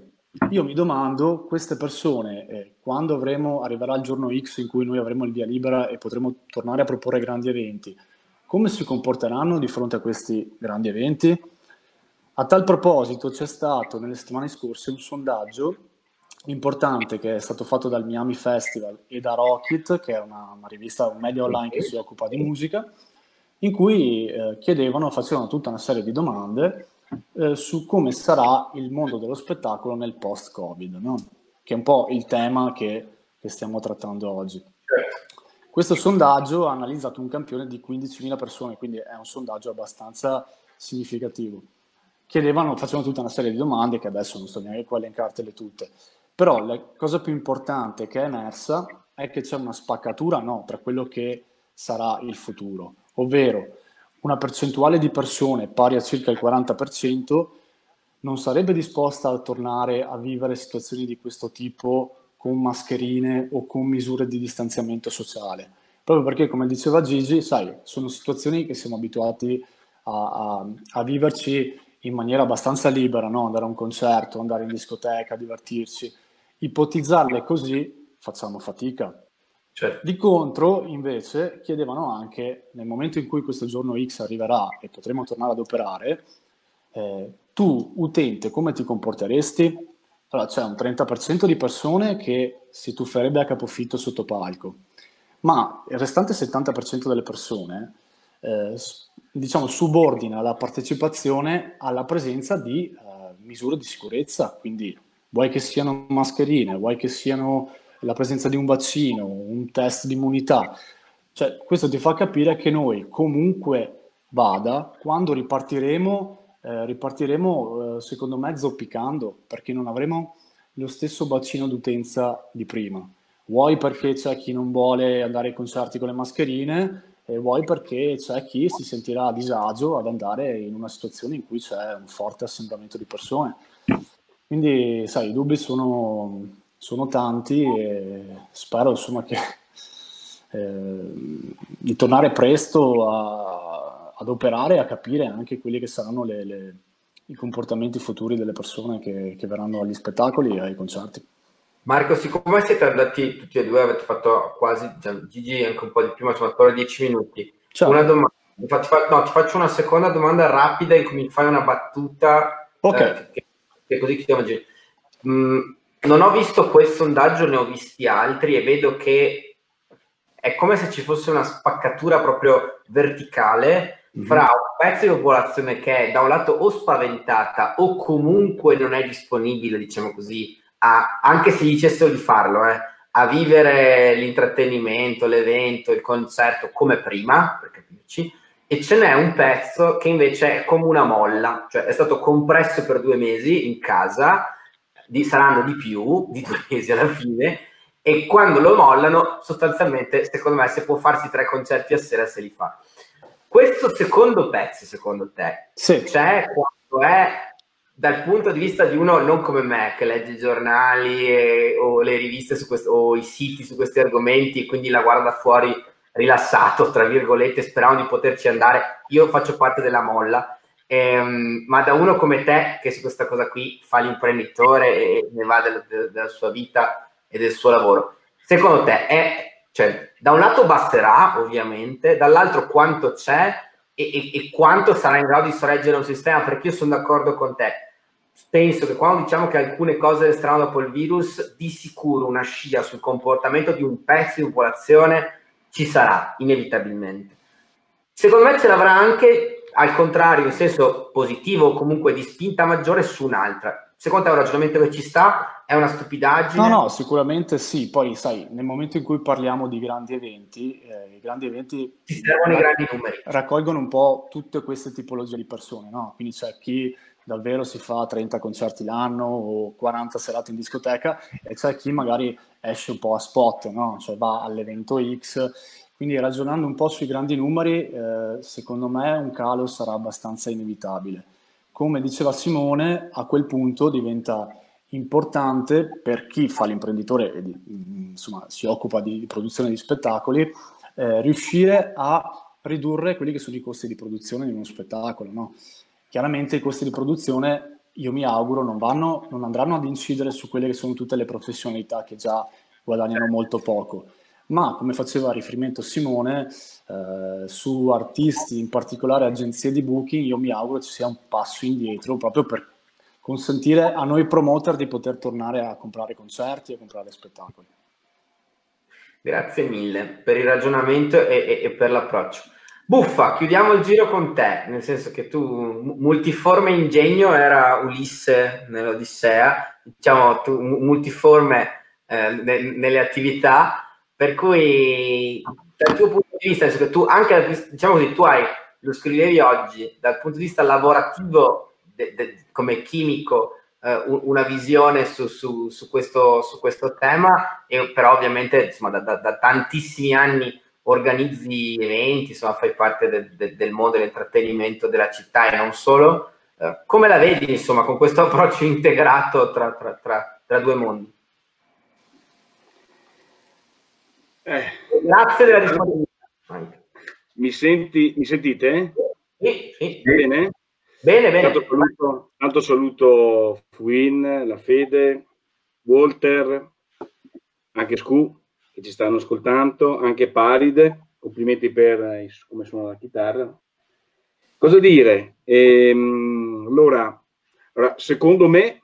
Io mi domando, queste persone, eh, quando avremo, arriverà il giorno X in cui noi avremo il via libera e potremo tornare a proporre grandi eventi, come si comporteranno di fronte a questi grandi eventi? A tal proposito c'è stato nelle settimane scorse un sondaggio importante che è stato fatto dal Miami Festival e da Rocket, che è una, una rivista, un media online che si occupa di musica, in cui eh, chiedevano, facevano tutta una serie di domande eh, su come sarà il mondo dello spettacolo nel post-Covid, no? che è un po' il tema che, che stiamo trattando oggi. Questo sondaggio ha analizzato un campione di 15.000 persone, quindi è un sondaggio abbastanza significativo. Chiedevano, facevano tutta una serie di domande che adesso non sto neanche qua a elencartele tutte, però la cosa più importante che è emersa è che c'è una spaccatura no, tra quello che sarà il futuro, ovvero una percentuale di persone pari a circa il 40% non sarebbe disposta a tornare a vivere situazioni di questo tipo con mascherine o con misure di distanziamento sociale. Proprio perché, come diceva Gigi, sai, sono situazioni che siamo abituati a, a, a viverci in maniera abbastanza libera, no? andare a un concerto, andare in discoteca, divertirci. Ipotizzarle così facciamo fatica. Certo. Di contro, invece, chiedevano anche, nel momento in cui questo giorno X arriverà e potremo tornare ad operare, eh, tu, utente, come ti comporteresti? Allora, c'è un 30% di persone che si tufferebbe a capofitto sotto palco, ma il restante 70% delle persone, eh, diciamo, subordina la partecipazione alla presenza di eh, misure di sicurezza, quindi vuoi che siano mascherine, vuoi che siano la presenza di un vaccino, un test di immunità. Cioè, questo ti fa capire che noi comunque vada, quando ripartiremo, eh, ripartiremo eh, secondo me zoppicando, perché non avremo lo stesso bacino d'utenza di prima. Vuoi perché c'è chi non vuole andare ai concerti con le mascherine, e vuoi perché c'è chi si sentirà a disagio ad andare in una situazione in cui c'è un forte assembramento di persone. Quindi, sai, i dubbi sono, sono tanti e spero insomma che eh, di tornare presto a, ad operare e a capire anche quelli che saranno le, le, i comportamenti futuri delle persone che, che verranno agli spettacoli e ai concerti. Marco, siccome siete andati tutti e due, avete fatto quasi, cioè, Gigi anche un po' di più, ma sono ancora dieci minuti. Ciao. Una domanda, ti faccio, no, ti faccio una seconda domanda rapida in cui mi fai una battuta. Ok. Eh, che, che così chiamo mm, Non ho visto questo sondaggio, ne ho visti altri e vedo che è come se ci fosse una spaccatura proprio verticale mm-hmm. fra un pezzo di popolazione che è da un lato o spaventata o comunque non è disponibile, diciamo così, a, anche se gli dicessero di farlo, eh, a vivere l'intrattenimento, l'evento, il concerto come prima, per capirci, e ce n'è un pezzo che invece è come una molla, cioè è stato compresso per due mesi in casa, di, saranno di più, di due [laughs] mesi alla fine, e quando lo mollano, sostanzialmente, secondo me, se può farsi tre concerti a sera, se li fa. Questo secondo pezzo, secondo te, sì. c'è quando è dal punto di vista di uno non come me che legge i giornali e, o le riviste su questo, o i siti su questi argomenti e quindi la guarda fuori rilassato, tra virgolette, sperando di poterci andare. Io faccio parte della molla, ehm, ma da uno come te che su questa cosa qui fa l'imprenditore e ne va del, del, della sua vita e del suo lavoro, secondo te è, cioè, da un lato basterà ovviamente, dall'altro quanto c'è e, e, e quanto sarà in grado di sorreggere un sistema? Perché io sono d'accordo con te penso che quando diciamo che alcune cose resteranno dopo il virus, di sicuro una scia sul comportamento di un pezzo di popolazione ci sarà, inevitabilmente. Secondo me ce l'avrà anche al contrario, in senso positivo o comunque di spinta maggiore su un'altra. Secondo te è un ragionamento che ci sta? È una stupidaggine? No, no, sicuramente sì. Poi, sai, nel momento in cui parliamo di grandi eventi, eh, i grandi eventi ci servono i grandi numeri. Raccolgono un po' tutte queste tipologie di persone, no? Quindi c'è chi davvero si fa 30 concerti l'anno o 40 serate in discoteca e c'è chi magari esce un po' a spot, no? cioè va all'evento X. Quindi ragionando un po' sui grandi numeri, eh, secondo me un calo sarà abbastanza inevitabile. Come diceva Simone, a quel punto diventa importante per chi fa l'imprenditore e insomma, si occupa di produzione di spettacoli, eh, riuscire a ridurre quelli che sono i costi di produzione di uno spettacolo. No? Chiaramente i costi di produzione, io mi auguro, non, vanno, non andranno ad incidere su quelle che sono tutte le professionalità che già guadagnano molto poco, ma come faceva riferimento Simone, eh, su artisti, in particolare agenzie di booking, io mi auguro ci sia un passo indietro proprio per consentire a noi promoter di poter tornare a comprare concerti e a comprare spettacoli. Grazie mille per il ragionamento e, e, e per l'approccio. Buffa, chiudiamo il giro con te, nel senso che tu, multiforme ingegno era Ulisse nell'Odissea, diciamo tu, multiforme eh, ne, nelle attività, per cui dal tuo punto di vista, nel che tu anche, diciamo così, tu hai, lo scrivevi oggi, dal punto di vista lavorativo de, de, come chimico, eh, una visione su, su, su, questo, su, questo, tema, e, però ovviamente insomma, da, da, da tantissimi anni organizzi eventi, insomma fai parte de, de, del mondo dell'intrattenimento della città e non solo. Eh, come la vedi, insomma, con questo [laughs] approccio integrato tra, tra, tra, tra due mondi? Eh. Grazie della disponibilità. Mi, senti, mi sentite? Sì, sì. Bene? Bene, bene. Tanto saluto, tanto saluto Fuin, la Fede, Walter, anche Scu che ci stanno ascoltando, anche Paride, complimenti per eh, come suona la chitarra. Cosa dire? Ehm, allora, allora, secondo me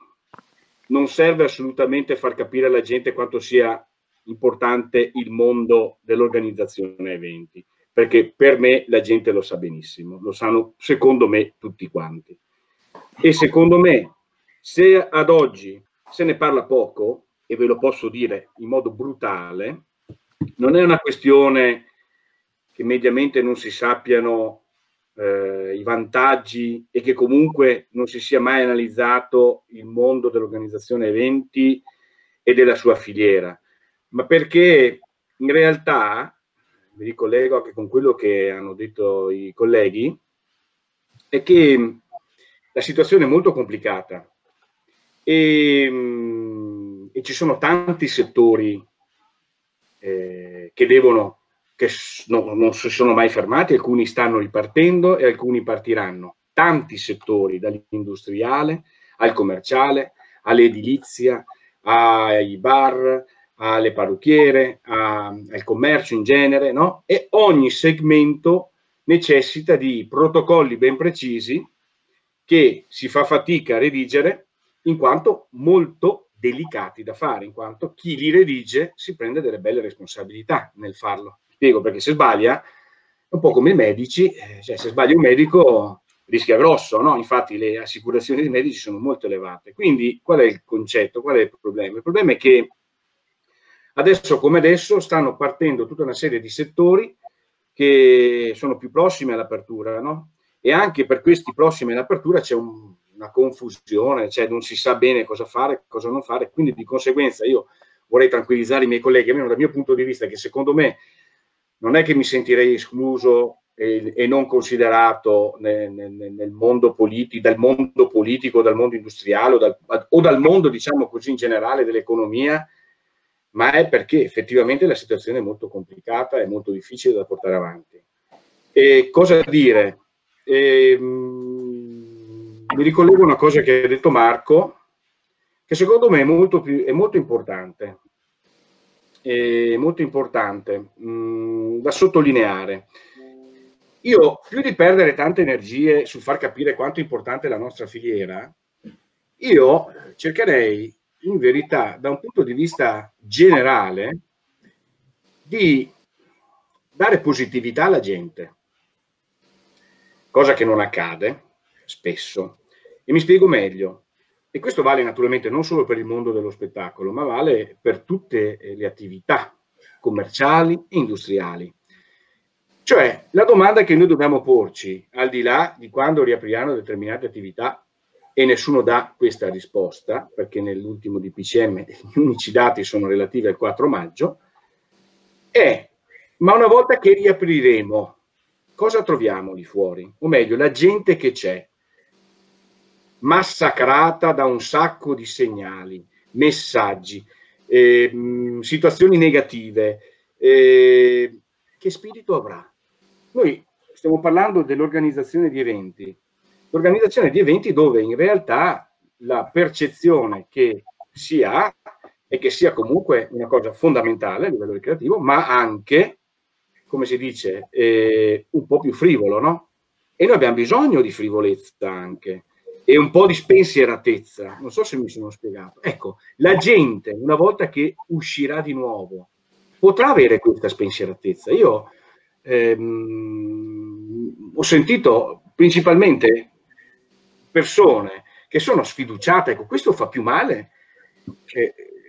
non serve assolutamente far capire alla gente quanto sia importante il mondo dell'organizzazione eventi, perché per me la gente lo sa benissimo, lo sanno secondo me tutti quanti. E secondo me, se ad oggi se ne parla poco, e ve lo posso dire in modo brutale, non è una questione che mediamente non si sappiano eh, i vantaggi e che comunque non si sia mai analizzato il mondo dell'organizzazione eventi e della sua filiera, ma perché in realtà, mi ricollego anche con quello che hanno detto i colleghi, è che la situazione è molto complicata. E, ci sono tanti settori eh, che devono che no, non si sono mai fermati, alcuni stanno ripartendo e alcuni partiranno. Tanti settori, dall'industriale al commerciale, all'edilizia, ai bar, alle parrucchiere, a, al commercio in genere, no? E ogni segmento necessita di protocolli ben precisi che si fa fatica a redigere in quanto molto delicati da fare, in quanto chi li redige si prende delle belle responsabilità nel farlo. Spiego perché se sbaglia, un po' come i medici, eh, cioè se sbaglia un medico rischia grosso, no? Infatti le assicurazioni dei medici sono molto elevate. Quindi qual è il concetto? Qual è il problema? Il problema è che adesso come adesso stanno partendo tutta una serie di settori che sono più prossimi all'apertura, no? E anche per questi prossimi all'apertura c'è un, una confusione, cioè non si sa bene cosa fare, cosa non fare, quindi di conseguenza io vorrei tranquillizzare i miei colleghi, almeno dal mio punto di vista, che secondo me non è che mi sentirei escluso e, e non considerato nel, nel, nel, mondo politico, dal mondo politico, dal mondo industriale o dal, o dal mondo, diciamo così, in generale dell'economia, ma è perché effettivamente la situazione è molto complicata e molto difficile da portare avanti. E cosa dire? E, mh, mi ricollego a una cosa che ha detto Marco, che secondo me è molto, più, è molto importante, è molto importante mh, da sottolineare. Io, più di perdere tante energie sul far capire quanto è importante la nostra filiera, io cercherei in verità, da un punto di vista generale, di dare positività alla gente, cosa che non accade spesso. E mi spiego meglio. E questo vale naturalmente non solo per il mondo dello spettacolo, ma vale per tutte le attività commerciali e industriali. Cioè, la domanda che noi dobbiamo porci, al di là di quando riapriranno determinate attività, e nessuno dà questa risposta, perché nell'ultimo DPCM [laughs] gli unici dati sono relativi al 4 maggio, è, ma una volta che riapriremo, cosa troviamo lì fuori? O meglio, la gente che c'è, massacrata da un sacco di segnali, messaggi, eh, situazioni negative, eh, che spirito avrà? Noi stiamo parlando dell'organizzazione di eventi, l'organizzazione di eventi dove in realtà la percezione che si ha è che sia comunque una cosa fondamentale a livello ricreativo, ma anche, come si dice, eh, un po' più frivolo, no? E noi abbiamo bisogno di frivolezza anche e un po' di spensieratezza. Non so se mi sono spiegato. Ecco, la gente, una volta che uscirà di nuovo, potrà avere questa spensieratezza. Io ehm, ho sentito principalmente persone che sono sfiduciate, ecco, questo fa più male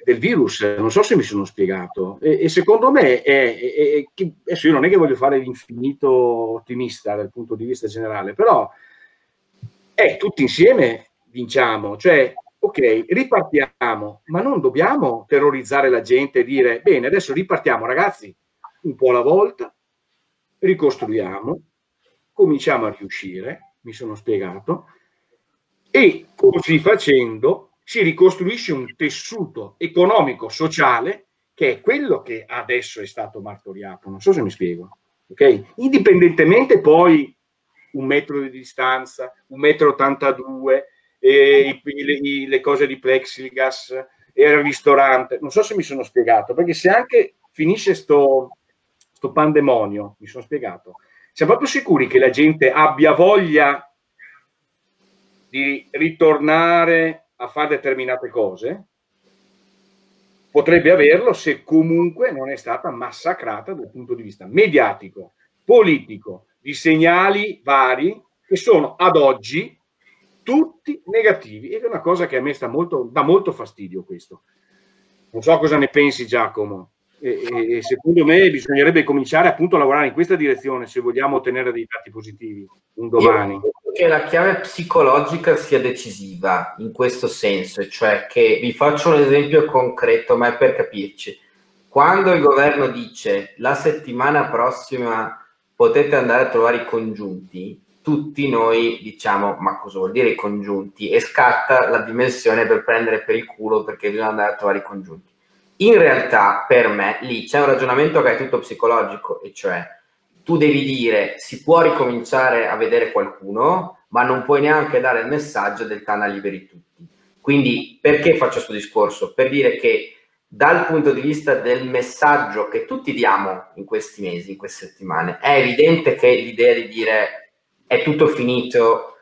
del virus, non so se mi sono spiegato. E, e secondo me è, è, è, adesso io non è che voglio fare l'infinito ottimista dal punto di vista generale, però è tutti insieme vinciamo, cioè ok, ripartiamo, ma non dobbiamo terrorizzare la gente e dire bene, adesso ripartiamo ragazzi, un po' alla volta, ricostruiamo, cominciamo a riuscire, mi sono spiegato, e così facendo si ricostruisce un tessuto economico, sociale, che è quello che adesso è stato martoriato. Non so se mi spiego. Okay? Indipendentemente poi un metro di distanza, un metro 82, e i, le, cose di plexiglass e il ristorante. Non so se mi sono spiegato, perché se anche finisce sto, sto pandemonio, mi sono spiegato, siamo proprio sicuri che la gente abbia voglia di ritornare a fare determinate cose, potrebbe averlo se comunque non è stata massacrata dal punto di vista mediatico, politico, di segnali vari che sono ad oggi tutti negativi. Ed è una cosa che a me sta molto, dà molto fastidio questo. Non so cosa ne pensi Giacomo. E, e, secondo me bisognerebbe cominciare appunto a lavorare in questa direzione se vogliamo ottenere dei dati positivi un domani. Io credo che la chiave psicologica sia decisiva in questo senso, cioè che vi faccio un esempio concreto, ma è per capirci. Quando il governo dice la settimana prossima potete andare a trovare i congiunti, tutti noi diciamo ma cosa vuol dire i congiunti e scatta la dimensione per prendere per il culo perché bisogna andare a trovare i congiunti. In realtà per me lì c'è un ragionamento che è tutto psicologico e cioè tu devi dire si può ricominciare a vedere qualcuno ma non puoi neanche dare il messaggio del canale liberi tutti. Quindi perché faccio questo discorso? Per dire che dal punto di vista del messaggio che tutti diamo in questi mesi, in queste settimane, è evidente che l'idea di dire è tutto finito,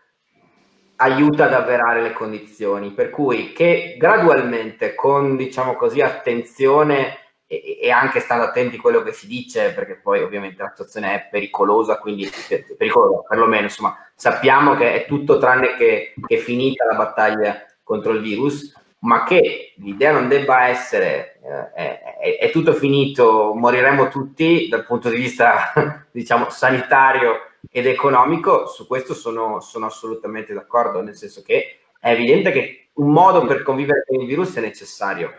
aiuta ad avverare le condizioni, per cui che gradualmente, con diciamo così attenzione e, e, anche stando attenti a quello che si dice, perché poi ovviamente l'attuazione è pericolosa, quindi pericolosa perlomeno, insomma, sappiamo che è tutto tranne che, che finita la battaglia contro il virus, ma che l'idea non debba essere eh, è, è, tutto finito, moriremo tutti dal punto di vista [laughs] diciamo sanitario ed economico, su questo sono, sono assolutamente d'accordo, nel senso che è evidente che un modo per convivere con il virus è necessario.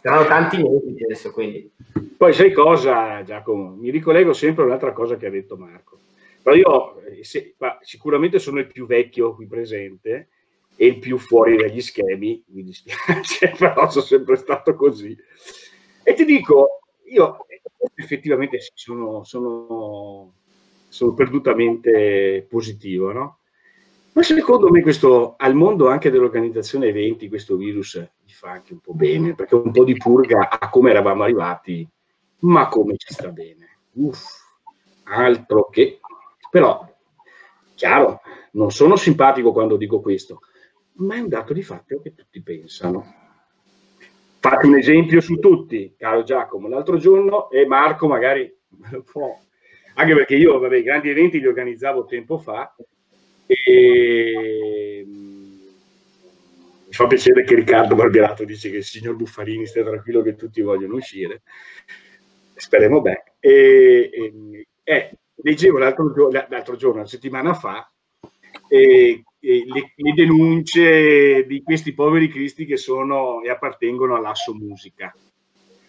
Saranno tanti mesi, penso, quindi. Poi sai cosa, Giacomo? Mi ricollego sempre a un'altra cosa che ha detto Marco. Però io se, sicuramente sono il più vecchio qui presente e il più fuori dagli schemi, mi dispiace, [laughs] però sono sempre stato così. E ti dico, io effettivamente sono, sono sono perdutamente positivo, no? Ma secondo me questo, al mondo anche dell'organizzazione eventi, questo virus gli fa anche un po' bene, perché un po' di purga a come eravamo arrivati, ma come ci sta bene. Uff, altro che... Però, chiaro, non sono simpatico quando dico questo, ma è un dato di fatto che tutti pensano. Fate un esempio su tutti, caro Giacomo. L'altro giorno, e Marco magari me lo può anche perché io vabbè, i grandi eventi li organizzavo tempo fa e mm, mi fa piacere che Riccardo Barbierato dice che il signor Buffarini stia tranquillo che tutti vogliono uscire speriamo bene e, e eh, leggevo l'altro, l'altro, giorno, una settimana fa e, e le, le, denunce di questi poveri cristi che sono e appartengono all'asso musica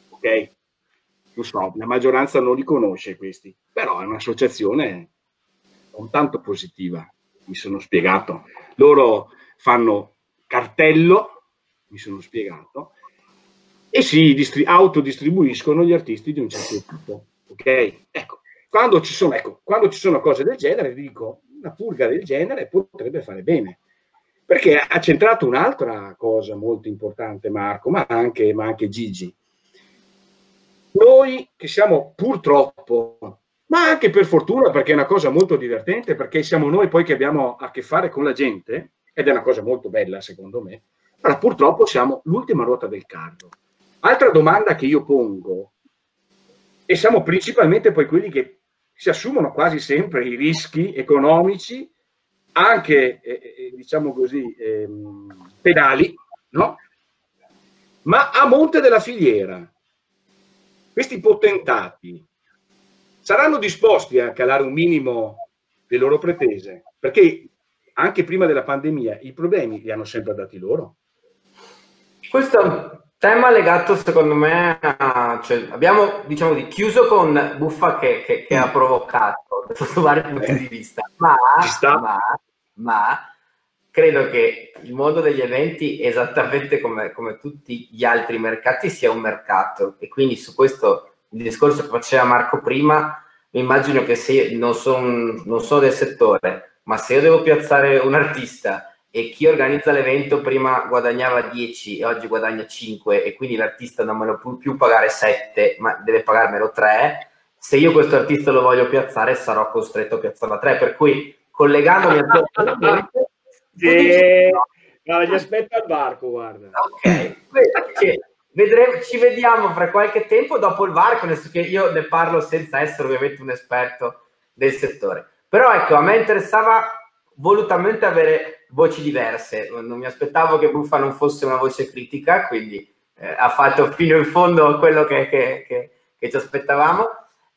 ok lo so, la maggioranza non li conosce questi, però è un'associazione non tanto positiva, mi sono spiegato. Loro fanno cartello, mi sono spiegato, e si distri- autodistribuiscono gli artisti di un certo tipo. Ok? Ecco, quando ci sono, ecco, quando ci sono cose del genere, dico, una purga del genere potrebbe fare bene. Perché ha centrato un'altra cosa molto importante, Marco, ma anche, ma anche Gigi noi che siamo purtroppo, ma anche per fortuna, perché è una cosa molto divertente, perché siamo noi poi che abbiamo a che fare con la gente, ed è una cosa molto bella secondo me, allora purtroppo siamo l'ultima ruota del carro. Altra domanda che io pongo, e siamo principalmente poi quelli che si assumono quasi sempre i rischi economici, anche eh, eh diciamo così, eh, pedali, no? Ma a monte della filiera, questi potentati saranno disposti a calare un minimo le loro pretese, perché anche prima della pandemia i problemi li hanno sempre dati loro. Questo tema legato secondo me a, cioè, abbiamo diciamo di chiuso con Buffa che, che, che ha provocato [laughs] sotto vari punti di vista, ma, ma, ma credo che il mondo degli eventi, esattamente come, come, tutti gli altri mercati, sia un mercato. E quindi su questo il discorso che faceva Marco prima, mi immagino che se non sono non so del settore, ma se io devo piazzare un artista e chi organizza l'evento prima guadagnava 10 e oggi guadagna 5 e quindi l'artista non me lo può più pagare 7, ma deve pagarmelo 3, se io questo artista lo voglio piazzare sarò costretto a piazzarlo a 3. Per cui collegandomi a [laughs] sì. No, gli aspetta al varco, guarda. Ok, vedremo, ci vediamo fra qualche tempo dopo il varco, nel senso che io ne parlo senza essere ovviamente un esperto del settore. Però ecco, a me interessava volutamente avere voci diverse. Non mi aspettavo che Buffa non fosse una voce critica, quindi eh, ha fatto fino in fondo quello che, che, che, che, ci aspettavamo.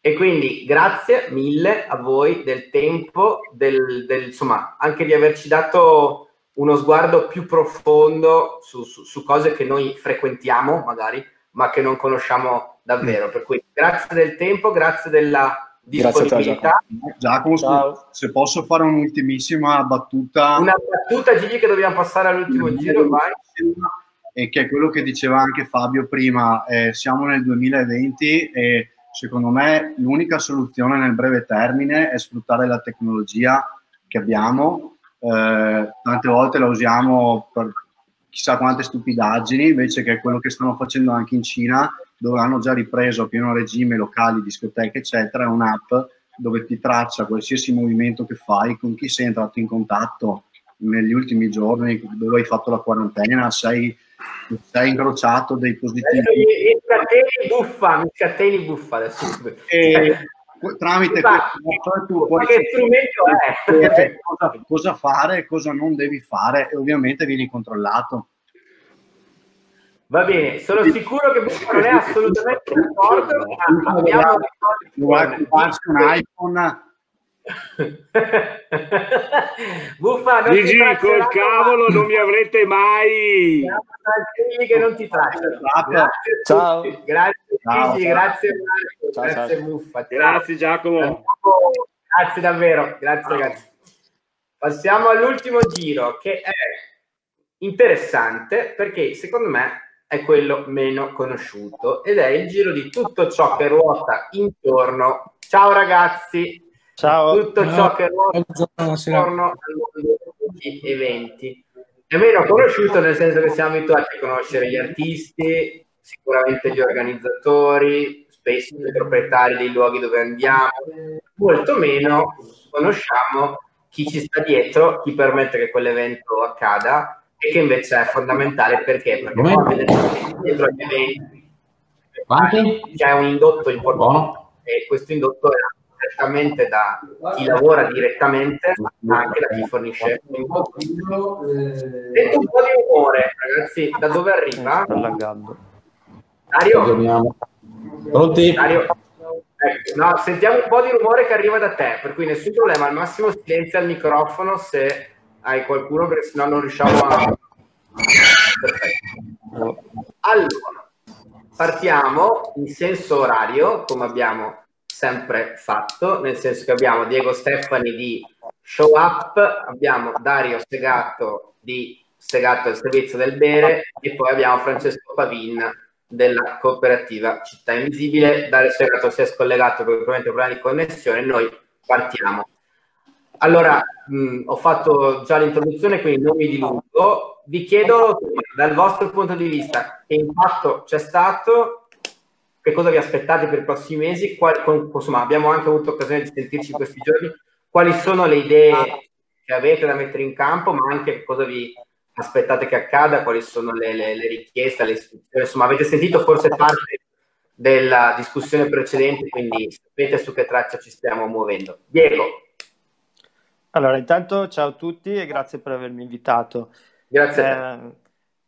E quindi grazie mille a voi del tempo, del, del, insomma, anche di averci dato uno sguardo più profondo su, su, su, cose che noi frequentiamo, magari, ma che non conosciamo davvero. Per cui grazie del tempo, grazie della disponibilità. Giacomo, Giacomo se posso fare un'ultimissima battuta. Una battuta, Gigi, che dobbiamo passare all'ultimo giro, vai e che è quello che diceva anche Fabio prima, eh, siamo nel 2020 e secondo me l'unica soluzione nel breve termine è sfruttare la tecnologia che abbiamo, eh, tante volte la usiamo per chissà quante stupidaggini, invece che quello che stanno facendo anche in Cina, dove hanno già ripreso a pieno regime locali, discoteche, eccetera, è un'app dove ti traccia qualsiasi movimento che fai, con chi sei entrato in contatto negli ultimi giorni, dove hai fatto la quarantena, sei sei incrociato dei positivi. Mi scateni buffa, mi scateni buffa adesso. E, tramite questo tu puoi che strumento è? Cosa, cosa fare, cosa non devi fare e ovviamente vieni controllato. Va bene, sono sicuro che Buffa non è assolutamente d'accordo. Abbiamo un iPhone Buffa, non Gigi, col cavolo non mi avrete mai. che non ti tracciano. Ciao. Grazie ciao, Gigi, ciao. grazie Marco, ciao, grazie ciao. Buffa. Grazie Giacomo. Grazie davvero, grazie ragazzi. Passiamo all'ultimo giro che è interessante perché secondo me è quello meno conosciuto ed è il giro di tutto ciò che ruota intorno. Ciao ragazzi, Ciao. tutto ciò che ruota intorno al mondo degli eventi. È meno conosciuto nel senso che siamo abituati a conoscere gli artisti, sicuramente gli organizzatori, spesso i proprietari dei luoghi dove andiamo, molto meno conosciamo chi ci sta dietro, chi permette che quell'evento accada e che invece è fondamentale perché? Perché poi dietro agli eventi c'è un indotto importante e questo indotto è direttamente da chi lavora direttamente, ma anche da chi fornisce Sento un po' di rumore, ragazzi, da dove arriva? Dario? Pronti? Dario? Ecco, no, sentiamo un po' di rumore che arriva da te, per cui nessun problema, al massimo silenzio al microfono se hai qualcuno, perché sennò non riusciamo a... Perfetto. Allora, partiamo in senso orario, come abbiamo sempre fatto, nel senso che abbiamo Diego Stefani di Show Up, abbiamo Dario Segato di Segato al servizio del bere e poi abbiamo Francesco Pavin della cooperativa Città Invisibile. Dario Segato si è scollegato per problemi di connessione, noi partiamo. Allora, mh, ho fatto già l'introduzione, quindi non mi dilungo. Vi chiedo dal vostro punto di vista che impatto c'è stato che cosa vi aspettate per i prossimi mesi, quali, insomma abbiamo anche avuto occasione di sentirci questi giorni, quali sono le idee che avete da mettere in campo, ma anche cosa vi aspettate che accada, quali sono le, le, le richieste, le istruzioni, insomma avete sentito forse parte della discussione precedente, quindi sapete su che traccia ci stiamo muovendo. Diego. Allora, intanto ciao a tutti e grazie per avermi invitato. Grazie. Eh,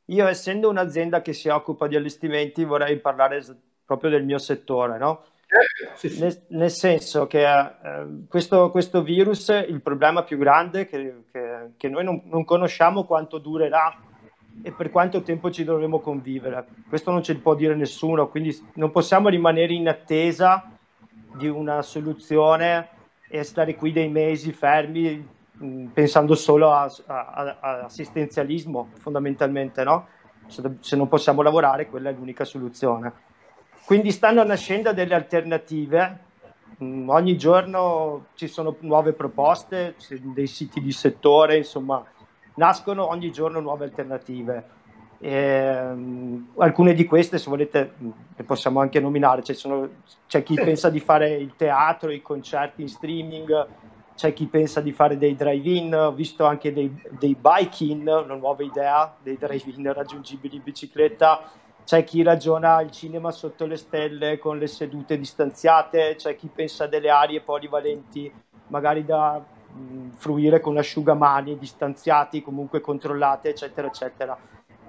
io essendo un'azienda che si occupa di allestimenti vorrei parlare proprio del mio settore, no? Sì, sì. Nel, nel, senso che eh, questo, questo, virus, il problema più grande che, che, che noi non, non, conosciamo quanto durerà e per quanto tempo ci dovremo convivere. Questo non ce lo può dire nessuno, quindi non possiamo rimanere in attesa di una soluzione e stare qui dei mesi fermi mh, pensando solo a, a, a, assistenzialismo fondamentalmente, no? Se, se non possiamo lavorare, quella è l'unica soluzione. Quindi stanno nascendo delle alternative, mm, ogni giorno ci sono nuove proposte, dei siti di settore, insomma, nascono ogni giorno nuove alternative. E, um, alcune di queste, se volete, mm, le possiamo anche nominare. C'è, sono, c'è chi pensa di fare il teatro, i concerti in streaming, c'è chi pensa di fare dei drive-in, ho visto anche dei, dei bike-in, una nuova idea, dei drive-in raggiungibili in bicicletta c'è chi ragiona il cinema sotto le stelle con le sedute distanziate, c'è chi pensa a delle aree polivalenti, magari da mh, fruire con asciugamani, distanziati, comunque controllate, eccetera, eccetera.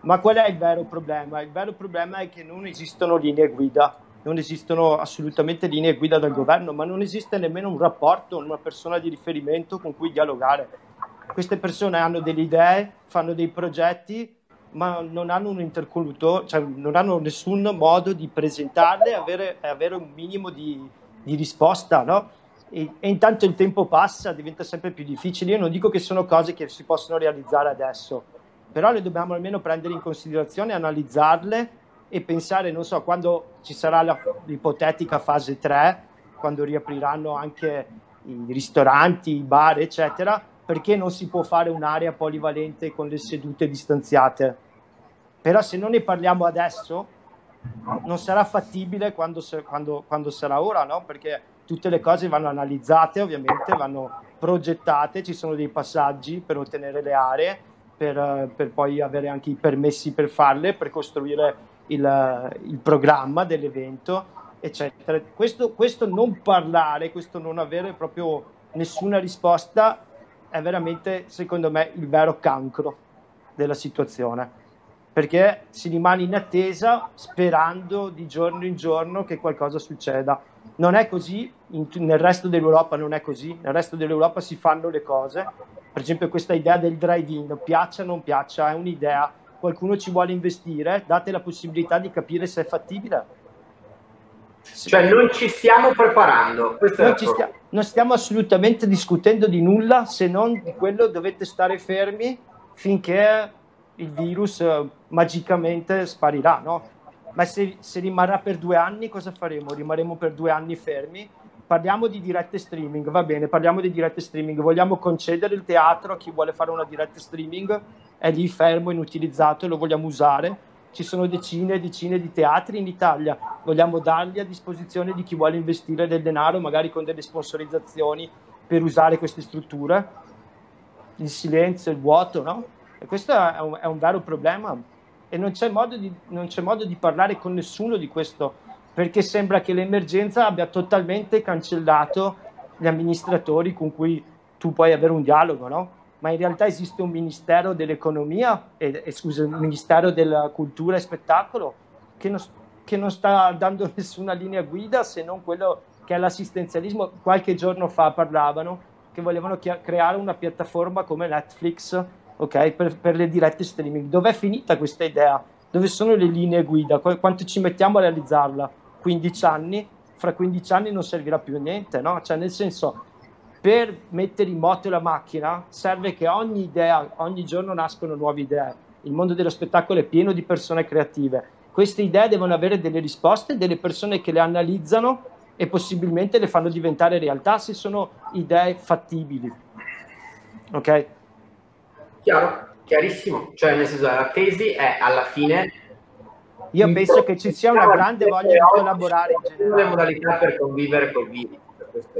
Ma qual è il vero problema? Il vero problema è che non esistono linee guida, non esistono assolutamente linee guida dal governo, ma non esiste nemmeno un rapporto, una persona di riferimento con cui dialogare. Queste persone hanno delle idee, fanno dei progetti, ma non hanno un interlocutore, cioè non hanno nessun modo di presentarle e avere, avere un minimo di, di risposta, no? E, e, intanto il tempo passa, diventa sempre più difficile. Io non dico che sono cose che si possono realizzare adesso, però le dobbiamo almeno prendere in considerazione, analizzarle e pensare, non so, quando ci sarà la, l'ipotetica fase 3, quando riapriranno anche i ristoranti, i bar, eccetera, perché non si può fare un'area polivalente con le sedute distanziate. Però se non ne parliamo adesso, non sarà fattibile quando, quando, quando sarà ora, no? Perché tutte le cose vanno analizzate, ovviamente, vanno progettate, ci sono dei passaggi per ottenere le aree, per, per poi avere anche i permessi per farle, per costruire il, il programma dell'evento, eccetera. Questo, questo non parlare, questo non avere proprio nessuna risposta è veramente, secondo me, il vero cancro della situazione. Perché si rimane in attesa sperando di giorno in giorno che qualcosa succeda. Non è così, in, nel resto dell'Europa non è così, nel resto dell'Europa si fanno le cose. Per esempio questa idea del drive-in, piaccia o non piaccia, è un'idea, qualcuno ci vuole investire, date la possibilità di capire se è fattibile cioè non ci stiamo preparando. Non, stia- non, stiamo assolutamente discutendo di nulla se non di quello dovete stare fermi finché il virus eh, magicamente sparirà, no? Ma se, se, rimarrà per due anni cosa faremo? Rimarremo per due anni fermi? Parliamo di dirette streaming, va bene, parliamo di dirette streaming. Vogliamo concedere il teatro a chi vuole fare una diretta streaming? È lì fermo, inutilizzato e lo vogliamo usare? ci sono decine e decine di teatri in Italia, vogliamo darli a disposizione di chi vuole investire del denaro, magari con delle sponsorizzazioni per usare queste strutture. Il silenzio, il vuoto, no? E questo è un, è un vero problema e non c'è, di, non c'è modo di parlare con nessuno di questo, perché sembra che l'emergenza abbia totalmente cancellato gli amministratori con cui tu puoi avere un dialogo, no? ma in realtà esiste un Ministero dell'Economia, e, e scusa, un Ministero della Cultura e Spettacolo che non, che non sta dando [laughs] nessuna linea guida se non quello che è l'assistenzialismo. Qualche giorno fa parlavano che volevano chia- creare una piattaforma come Netflix okay, per, per, le dirette streaming. Dov'è finita questa idea? Dove sono le linee guida? Qu- quanto ci mettiamo a realizzarla? 15 anni? Fra 15 anni non servirà più a niente, no? Cioè, nel senso, per mettere in moto la macchina serve che ogni idea, ogni giorno nascono nuove idee. Il mondo dello spettacolo è pieno di persone creative. Queste idee devono avere delle risposte, delle persone che le analizzano e possibilmente le fanno diventare realtà se sono idee fattibili. Ok? Chiaro, chiarissimo. Cioè, nel senso, la tesi è alla fine. Io penso che ci sia una grande voglia di collaborare in generale. Le modalità per convivere con il virus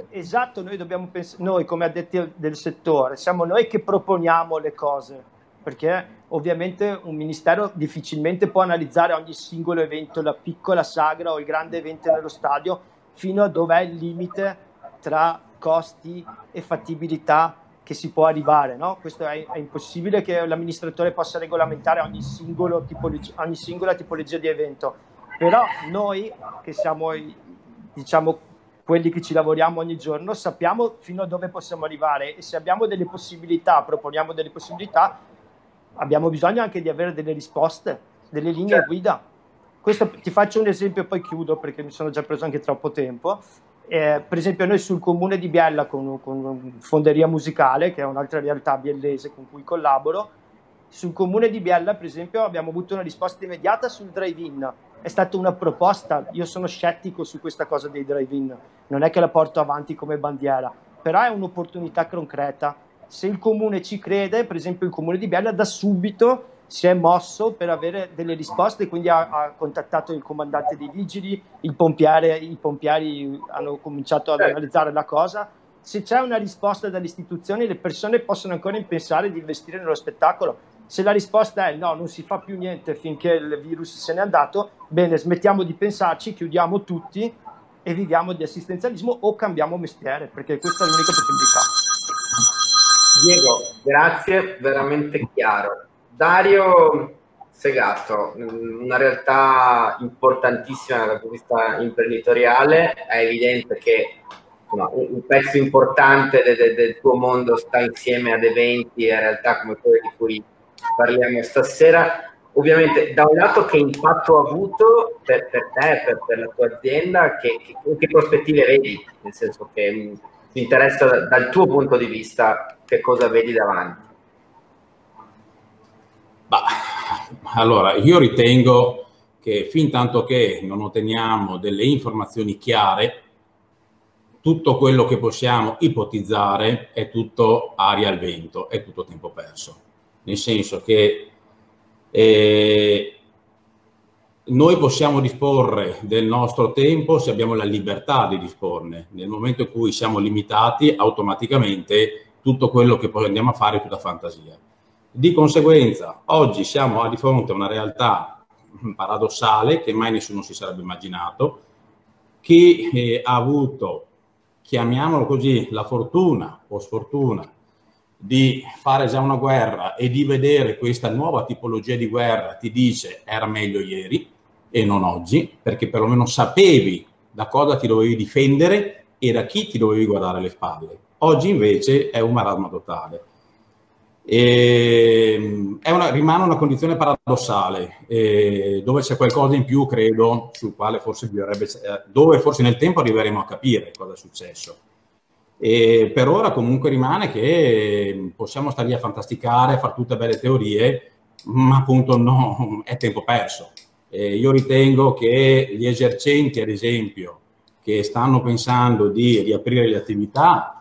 Esatto, noi dobbiamo pensare, noi come addetti del settore, siamo noi che proponiamo le cose, perché ovviamente un ministero difficilmente può analizzare ogni singolo evento, la piccola sagra o il grande evento nello stadio, fino a dov'è il limite tra costi e fattibilità che si può arrivare. No? Questo è, è, impossibile che l'amministratore possa regolamentare ogni, tipologia, ogni singola tipologia di evento, però noi che siamo diciamo quelli che ci lavoriamo ogni giorno, sappiamo fino a dove possiamo arrivare e se abbiamo delle possibilità, proponiamo delle possibilità, abbiamo bisogno anche di avere delle risposte, delle linee certo. guida. Questo, ti faccio un esempio e poi chiudo perché mi sono già preso anche troppo tempo. Eh, per esempio noi sul comune di Biella con, con Fonderia Musicale, che è un'altra realtà biellese con cui collaboro, sul comune di Biella per esempio abbiamo avuto una risposta immediata sul drive-in. È stata una proposta, io sono scettico su questa cosa dei drive-in, non è che la porto avanti come bandiera, però è un'opportunità concreta. Se il comune ci crede, per esempio il comune di Biella da subito si è mosso per avere delle risposte, quindi ha, ha contattato il comandante dei vigili, il pompiere, i pompieri hanno cominciato ad analizzare la cosa. Se c'è una risposta dalle istituzioni, le persone possono ancora pensare di investire nello spettacolo se la risposta è no, non si fa più niente finché il virus se n'è andato, bene, smettiamo di pensarci, chiudiamo tutti e viviamo di assistenzialismo o cambiamo mestiere, perché questa è l'unica possibilità. Diego, grazie, veramente chiaro. Dario Segato, una realtà importantissima dal punto di vista imprenditoriale, è evidente che insomma, un, pezzo importante de, de, del tuo mondo sta insieme ad eventi e realtà come quelle di cui parliamo stasera. Ovviamente, da un lato, che impatto ha avuto per, per te, per, per, la tua azienda, che, che, che, prospettive vedi? Nel senso che mi interessa dal tuo punto di vista che cosa vedi davanti. Allora, io ritengo che fin tanto che non otteniamo delle informazioni chiare, tutto quello che possiamo ipotizzare è tutto aria al vento, è tutto tempo perso. Nel senso che eh, noi possiamo disporre del nostro tempo se abbiamo la libertà di disporne. Nel momento in cui siamo limitati, automaticamente tutto quello che poi andiamo a fare è tutta fantasia. Di conseguenza, oggi siamo di fronte a una realtà paradossale che mai nessuno si sarebbe immaginato. Chi eh, ha avuto, chiamiamolo così, la fortuna o sfortuna di fare già una guerra e di vedere questa nuova tipologia di guerra ti dice era meglio ieri e non oggi, perché perlomeno sapevi da cosa ti dovevi difendere e da chi ti dovevi guardare le spalle. Oggi invece è un marasma totale. E, una, rimane una condizione paradossale, eh, dove c'è qualcosa in più, credo, sul quale forse bisognerebbe, eh, dove forse nel tempo arriveremo a capire cosa è successo. E per ora comunque rimane che possiamo stare lì a fantasticare, a fare tutte belle teorie, ma appunto no, è tempo perso. E io ritengo che gli esercenti, ad esempio, che stanno pensando di riaprire le attività,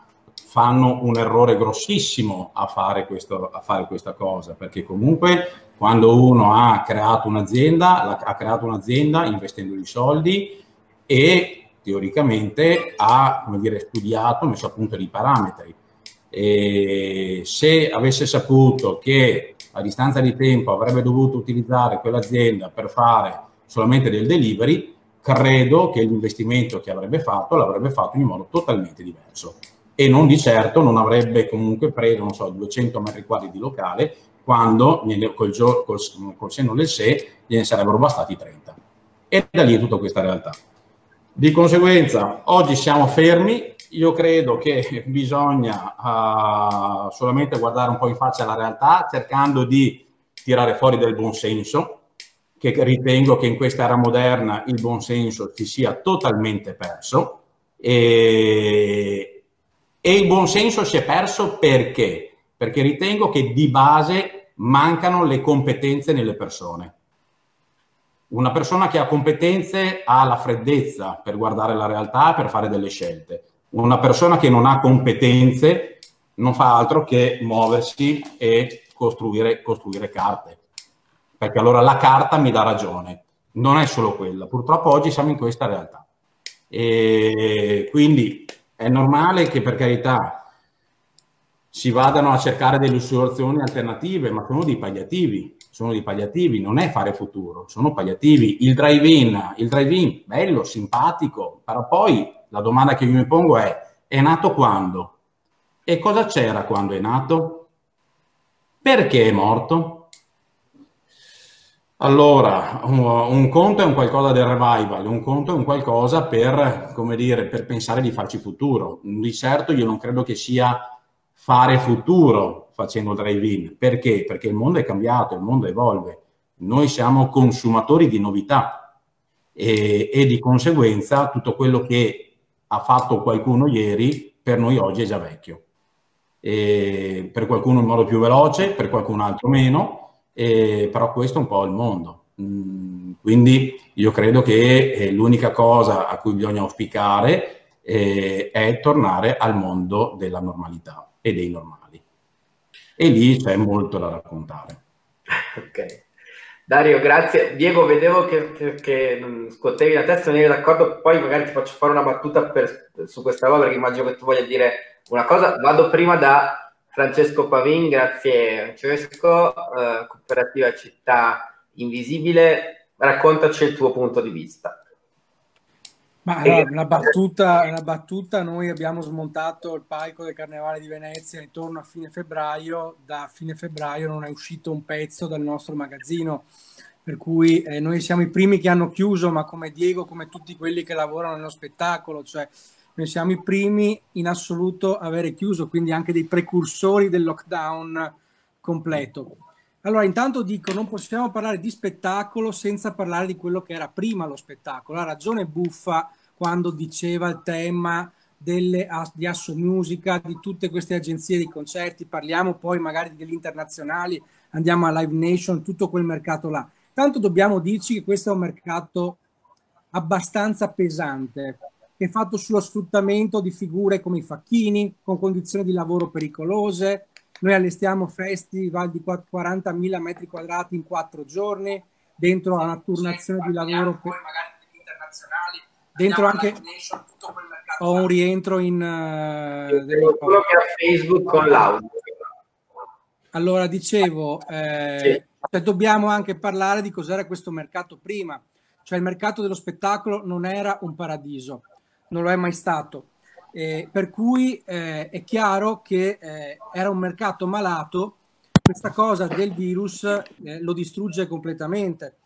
fanno un errore grossissimo a fare, questo, a fare questa cosa, perché comunque quando uno ha creato un'azienda, ha creato un'azienda investendo i soldi e teoricamente ha dire, studiato, messo a punto dei parametri. E se avesse saputo che a distanza di tempo avrebbe dovuto utilizzare quell'azienda per fare solamente del delivery, credo che l'investimento che avrebbe fatto l'avrebbe fatto in modo totalmente diverso e non di certo non avrebbe comunque preso, non so, 200 metri quadri di locale quando col, col, col senno del sé gliene sarebbero bastati 30. E da lì è tutta questa realtà. Di conseguenza, oggi siamo fermi, io credo che [laughs] bisogna uh, solamente guardare un po' in faccia alla realtà, cercando di tirare fuori del buonsenso, che ritengo che in questa era moderna il buonsenso si sia totalmente perso. E, e il buonsenso si è perso perché? Perché ritengo che di base mancano le competenze nelle persone. Una persona che ha competenze ha la freddezza per guardare la realtà per fare delle scelte. Una persona che non ha competenze non fa altro che muoversi e costruire, costruire carte. Perché allora la carta mi dà ragione. Non è solo quella. Purtroppo oggi siamo in questa realtà. E quindi è normale che per carità si vadano a cercare delle soluzioni alternative, ma sono dei palliativi, sono dei palliativi, non è fare futuro, sono palliativi. Il drive-in, il drive-in, bello, simpatico, però poi la domanda che io mi pongo è, è nato quando? E cosa c'era quando è nato? Perché è morto? Allora, un, un, conto è un qualcosa del revival, un conto è un qualcosa per, come dire, per pensare di farci futuro. Di certo io non credo che sia fare futuro facendo drive-in. Perché? Perché il mondo è cambiato, il mondo evolve. Noi siamo consumatori di novità e, e di conseguenza tutto quello che ha fatto qualcuno ieri per noi oggi è già vecchio. E per qualcuno in modo più veloce, per qualcun altro meno eh, però questo è un po' il mondo. Mm, quindi io credo che eh, l'unica cosa a cui bisogna auspicare eh, è tornare al mondo della normalità e dei normali. E lì c'è molto da raccontare. [laughs] Ok. Dario, grazie. Diego, vedevo che, che, che scuotevi la testa, non eri d'accordo, poi magari ti faccio fare una battuta per, su questa roba perché immagino che tu voglia dire una cosa. Vado prima da Francesco Pavin, grazie Francesco, eh, Cooperativa Città Invisibile, raccontaci il tuo punto di vista. Ma allora, una, battuta, una battuta, noi abbiamo smontato il palco del Carnevale di Venezia intorno a fine febbraio, da fine febbraio non è uscito un pezzo dal nostro magazzino, per cui eh, noi siamo i primi che hanno chiuso, ma come Diego, come tutti quelli che lavorano nello spettacolo, cioè noi siamo i primi in assoluto a avere chiuso, quindi anche dei precursori del lockdown completo. Allora, intanto dico, non possiamo parlare di spettacolo senza parlare di quello che era prima lo spettacolo. Ha ragione Buffa quando diceva il tema delle, di Asso Musica, di tutte queste agenzie di concerti, parliamo poi magari degli internazionali, andiamo a Live Nation, tutto quel mercato là. Tanto dobbiamo dirci che questo è un mercato abbastanza pesante, che è fatto sullo sfruttamento di figure come i facchini, con condizioni di lavoro pericolose. Noi allestiamo festival di 40.000 metri quadrati in quattro giorni, dentro a una turnazione di lavoro. Per... magari internazionali dentro anche ho un rientro in uh, quello che ha Facebook con l'audio allora dicevo eh, sì. cioè, dobbiamo anche parlare di cos'era questo mercato prima cioè il mercato dello spettacolo non era un paradiso non lo è mai stato eh, per cui eh, è chiaro che eh, era un mercato malato questa cosa del virus eh, lo distrugge completamente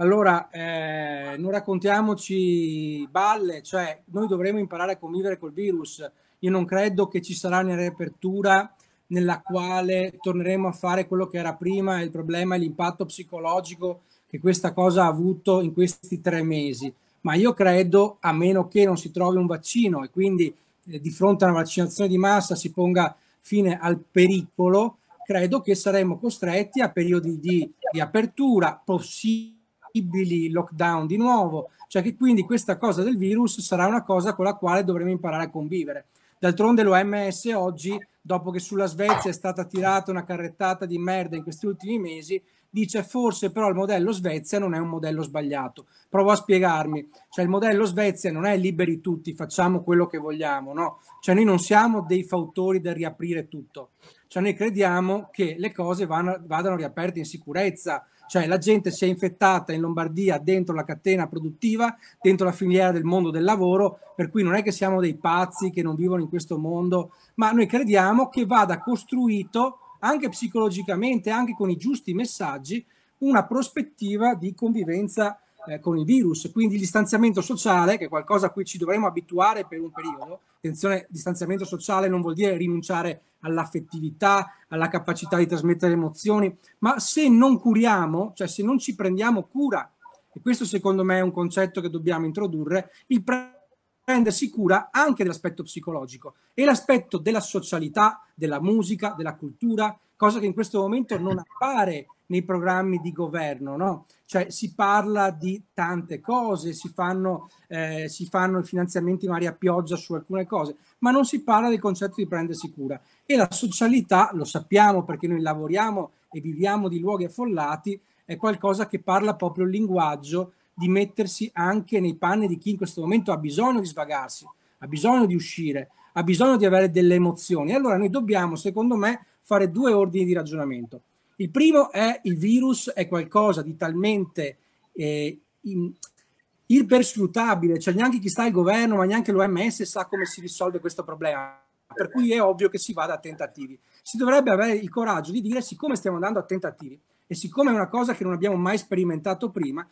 allora, eh, non raccontiamoci balle, cioè noi dovremo imparare a convivere col virus. Io non credo che ci sarà una riapertura nella quale torneremo a fare quello che era prima, il problema è l'impatto psicologico che questa cosa ha avuto in questi tre mesi. Ma io credo, a meno che non si trovi un vaccino e quindi eh, di fronte a una vaccinazione di massa si ponga fine al pericolo, credo che saremo costretti a periodi di, di apertura possibili lockdown di nuovo, cioè che quindi questa cosa del virus sarà una cosa con la quale dovremo imparare a convivere. D'altronde l'OMS oggi, dopo che sulla Svezia è stata tirata una carrettata di merda in questi ultimi mesi, dice forse però il modello Svezia non è un modello sbagliato. Provo a spiegarmi, cioè il modello Svezia non è liberi tutti, facciamo quello che vogliamo, no? Cioè noi non siamo dei fautori del riaprire tutto, cioè noi crediamo che le cose vanno, vadano riaperte in sicurezza, cioè la gente si è infettata in Lombardia dentro la catena produttiva, dentro la filiera del mondo del lavoro, per cui non è che siamo dei pazzi che non vivono in questo mondo, ma noi crediamo che vada costruito anche psicologicamente, anche con i giusti messaggi, una prospettiva di convivenza eh, con il virus. Quindi il distanziamento sociale, che è qualcosa a cui ci dovremo abituare per un periodo, attenzione, distanziamento sociale non vuol dire rinunciare all'affettività, alla capacità di trasmettere emozioni, ma se non curiamo, cioè se non ci prendiamo cura, e questo secondo me è un concetto che dobbiamo introdurre, il prendersi cura anche dell'aspetto psicologico e l'aspetto della socialità, della musica, della cultura, cosa che in questo momento non appare nei programmi di governo, no? Cioè si parla di tante cose, si fanno, eh, si fanno i finanziamenti magari a pioggia su alcune cose, ma non si parla del concetto di prendersi cura. E la socialità, lo sappiamo perché noi lavoriamo e viviamo di luoghi affollati, è qualcosa che parla proprio il linguaggio di mettersi anche nei panni di chi in questo momento ha bisogno di svagarsi, ha bisogno di uscire, ha bisogno di avere delle emozioni. Allora noi dobbiamo, secondo me, fare due ordini di ragionamento. Il primo è il virus è qualcosa di talmente eh, in, cioè neanche chi sta al governo, ma neanche l'OMS sa come si risolve questo problema. Per cui è ovvio che si vada a tentativi. Si dovrebbe avere il coraggio di dire, siccome stiamo andando a tentativi e siccome è una cosa che non abbiamo mai sperimentato prima,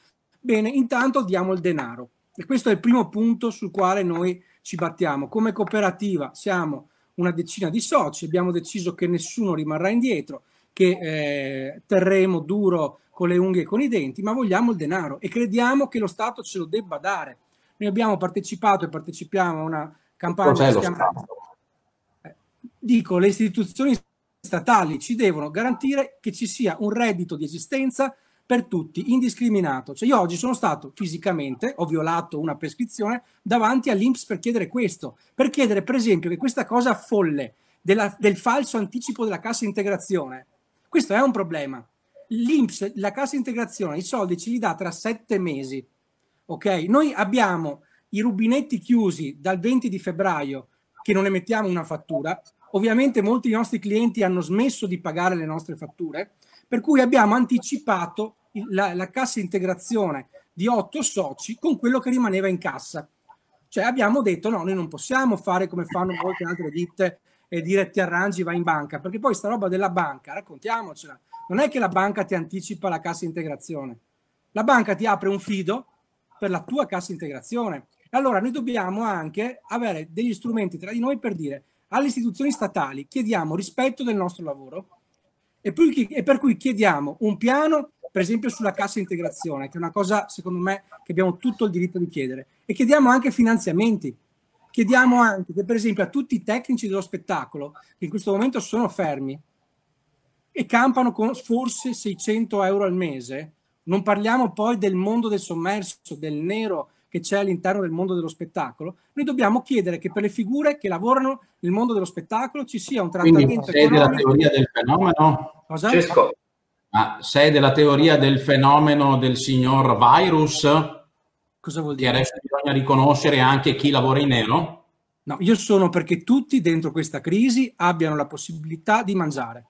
bene, intanto diamo il denaro. E questo è il primo punto sul quale noi ci battiamo. Come cooperativa siamo una decina di soci, abbiamo deciso che nessuno rimarrà indietro che eh, terremo duro con le unghie e con i denti, ma vogliamo il denaro e crediamo che lo Stato ce lo debba dare. Noi abbiamo partecipato e partecipiamo a una campagna che chiama... Eh, dico, le istituzioni statali ci devono garantire che ci sia un reddito di esistenza per tutti, indiscriminato. Cioè io oggi sono stato fisicamente, ho violato una prescrizione davanti all'Inps per chiedere questo, per chiedere per esempio che questa cosa folle della, del falso anticipo della cassa integrazione questo è un problema. L'Inps, la cassa integrazione, i soldi ce li dà tra sette mesi. Ok? Noi abbiamo i rubinetti chiusi dal 20 di febbraio che non emettiamo una fattura. Ovviamente molti dei nostri clienti hanno smesso di pagare le nostre fatture, per cui abbiamo anticipato la, la cassa integrazione di otto soci con quello che rimaneva in cassa. Cioè abbiamo detto no, noi non possiamo fare come fanno molte altre ditte e dire ti arrangi, vai in banca, perché poi sta roba della banca, raccontiamocela, non è che la banca ti anticipa la cassa integrazione, la banca ti apre un fido per la tua cassa integrazione. Allora noi dobbiamo anche avere degli strumenti tra di noi per dire alle istituzioni statali chiediamo rispetto del nostro lavoro e, poi, e per cui chiediamo un piano per esempio sulla cassa integrazione, che è una cosa secondo me che abbiamo tutto il diritto di chiedere, e chiediamo anche finanziamenti. Chiediamo anche che per esempio a tutti i tecnici dello spettacolo, che in questo momento sono fermi e campano con forse 600 euro al mese, non parliamo poi del mondo del sommerso, del nero che c'è all'interno del mondo dello spettacolo, noi dobbiamo chiedere che per le figure che lavorano nel mondo dello spettacolo ci sia un trattamento Quindi sei della teoria del fenomeno? Cosa? Cesco, Ma sei della teoria del fenomeno del signor virus? Cosa vuol Che dire? adesso bisogna riconoscere anche chi lavora in nero? No, io sono perché tutti dentro questa crisi abbiano la possibilità di mangiare.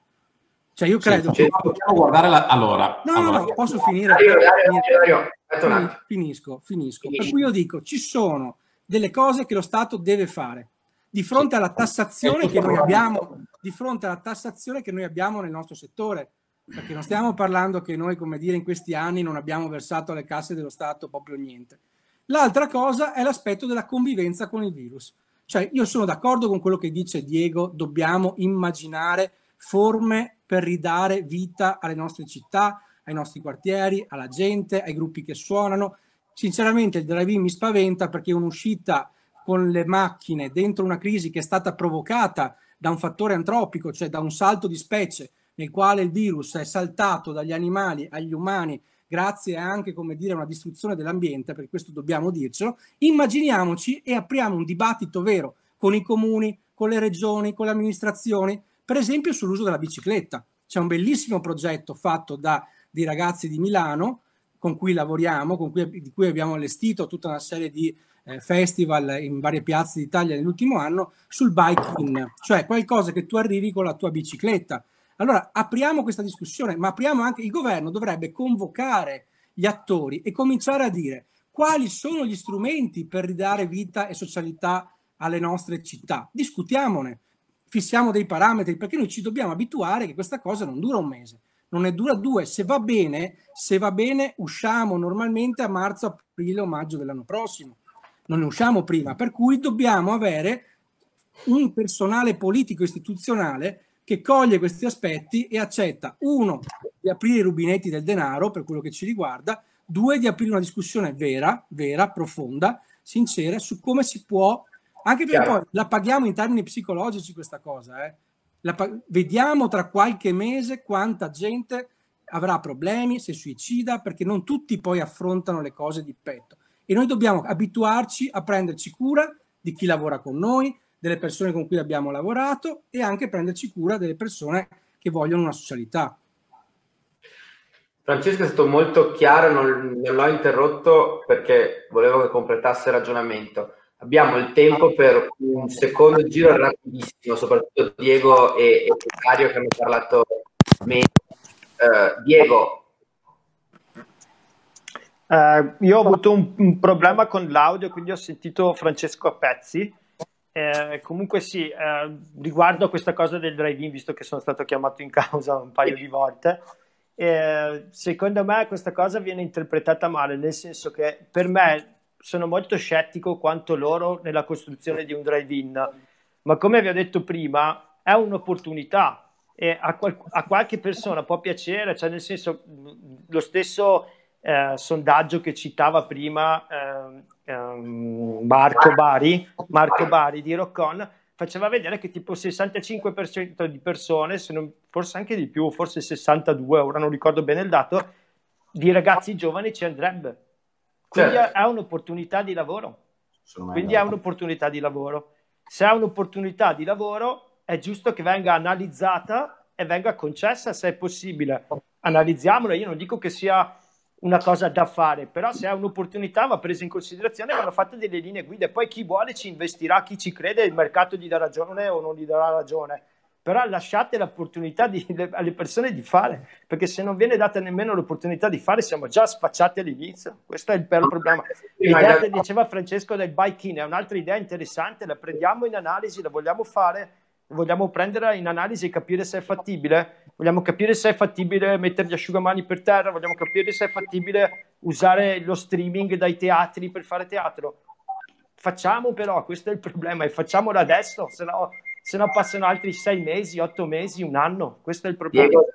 Cioè io credo Sì, che... possiamo guardare la... Allora, No, no, allora, no, posso finire. Dario, Dario. Dario, aspetta un attimo. Finisco, finisco. Per Finisci. cui io dico, ci sono delle cose che lo Stato deve fare. Di fronte alla tassazione che noi abbiamo, di fronte alla tassazione che noi abbiamo nel nostro settore, perché non stiamo parlando che noi, come dire, in questi anni non abbiamo versato alle casse dello Stato proprio niente. L'altra cosa è l'aspetto della convivenza con il virus. Cioè, io sono d'accordo con quello che dice Diego, dobbiamo immaginare forme per ridare vita alle nostre città, ai nostri quartieri, alla gente, ai gruppi che suonano. Sinceramente il drive-in mi spaventa perché un'uscita con le macchine dentro una crisi che è stata provocata da un fattore antropico, cioè da un salto di specie nel quale il virus è saltato dagli animali agli umani grazie anche come dire a una distruzione dell'ambiente, per questo dobbiamo dircelo, immaginiamoci e apriamo un dibattito vero con i comuni, con le regioni, con le amministrazioni, per esempio sull'uso della bicicletta. C'è un bellissimo progetto fatto da dei ragazzi di Milano con cui lavoriamo, con cui, di cui abbiamo allestito tutta una serie di festival in varie piazze d'Italia nell'ultimo anno sul bike in, cioè qualcosa che tu arrivi con la tua bicicletta. Allora apriamo questa discussione, ma apriamo anche il governo dovrebbe convocare gli attori e cominciare a dire quali sono gli strumenti per ridare vita e socialità alle nostre città. Discutiamone, fissiamo dei parametri perché noi ci dobbiamo abituare che questa cosa non dura un mese, non ne dura due. Se va bene, se va bene, usciamo normalmente a marzo, aprile o maggio dell'anno prossimo. Non ne usciamo prima, per cui dobbiamo avere un personale politico istituzionale che coglie questi aspetti e accetta, uno, di aprire i rubinetti del denaro per quello che ci riguarda, due, di aprire una discussione vera, vera, profonda, sincera, su come si può, anche perché Chiaro. poi la paghiamo in termini psicologici questa cosa, eh. Pa- vediamo tra qualche mese quanta gente avrà problemi, si suicida, perché non tutti poi affrontano le cose di petto. E noi dobbiamo abituarci a prenderci cura di chi lavora con noi, delle persone con cui abbiamo lavorato e anche prenderci cura delle persone che vogliono una socialità. Francesco è stato molto chiaro, non, non l'ho interrotto perché volevo che completasse il ragionamento. Abbiamo il tempo per un secondo giro rapidissimo, soprattutto Diego e, e Dario che hanno parlato meno. Eh, Diego, Eh, io ho avuto un, un problema con l'audio, quindi ho sentito Francesco a pezzi. Eh, comunque sì, eh, riguardo a questa cosa del drive-in, visto che sono stato chiamato in causa un paio di volte, eh, secondo me questa cosa viene interpretata male, nel senso che per me sono molto scettico quanto loro nella costruzione di un drive-in, ma come vi ho detto prima, è un'opportunità e a, qual- a qualche persona può piacere, cioè nel senso lo stesso eh, sondaggio che citava prima ehm, ehm, Marco Bari, Marco Bari di Roccon faceva vedere che tipo il 65% di persone, non, forse anche di più, forse 62, ora non ricordo bene il dato, di ragazzi giovani ci andrebbe. Quindi Certo. è un'opportunità di lavoro. Sono Quindi è un'opportunità di lavoro. Se è un'opportunità di lavoro, è giusto che venga analizzata e venga concessa se è possibile. Analizziamola, io non dico che sia una cosa da fare, però se è un'opportunità va presa in considerazione vanno fatte delle linee guida. Poi chi vuole ci investirà, chi ci crede, il mercato gli dà ragione o non gli darà ragione. però lasciate l'opportunità di, le, alle persone di fare, perché se non viene data nemmeno l'opportunità di fare siamo già spacciati all'inizio, questo è il vero problema. L'idea che diceva Francesco del buy-in è un'altra idea interessante, la prendiamo in analisi, la vogliamo fare, vogliamo prenderla in analisi e capire se è fattibile, vogliamo capire se è fattibile mettere gli asciugamani per terra, vogliamo capire se è fattibile usare lo streaming dai teatri per fare teatro. Facciamo però, questo è il problema, e facciamolo adesso, se no se no passano altri sei mesi, otto mesi, un anno. Questo è il problema. Diego,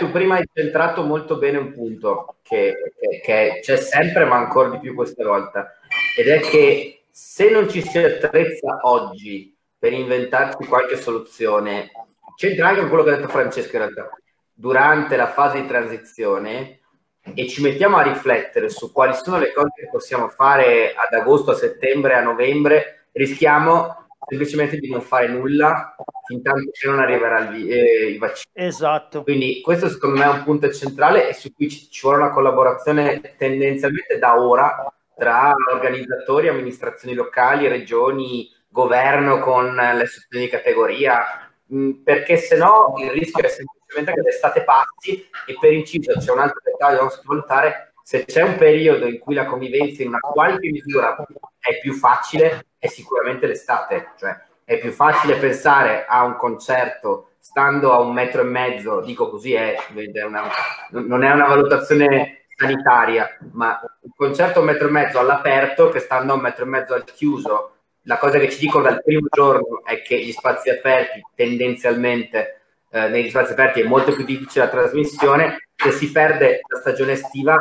tu prima hai centrato molto bene un punto che, che, che c'è sempre, ma ancora di più questa volta, ed è che se non ci si attrezza oggi per inventarci qualche soluzione, c'entra anche con quello che ha detto Francesco in realtà, durante la fase di transizione e ci mettiamo a riflettere su quali sono le cose che possiamo fare ad agosto, a settembre, a novembre, rischiamo semplicemente di non fare nulla fin tanto che non arriverà il, eh, il, vaccino. Esatto. Quindi questo secondo me è un punto centrale e su cui ci, ci vuole una collaborazione tendenzialmente da ora tra organizzatori, amministrazioni locali, regioni, governo con le associazioni di categoria, mm, perché se no il rischio è semplicemente che l'estate passi e per inciso c'è un altro dettaglio da svoltare, se c'è un periodo in cui la convivenza in una qualche misura è più facile, è sicuramente l'estate, cioè è più facile pensare a un concerto stando a un metro e mezzo, dico così, è, è una, non è una valutazione sanitaria, ma un concerto a un metro e mezzo all'aperto che stando a un metro e mezzo al chiuso, la cosa che ci dicono dal primo giorno è che gli spazi aperti tendenzialmente eh, negli spazi aperti è molto più difficile la trasmissione, se si perde la stagione estiva,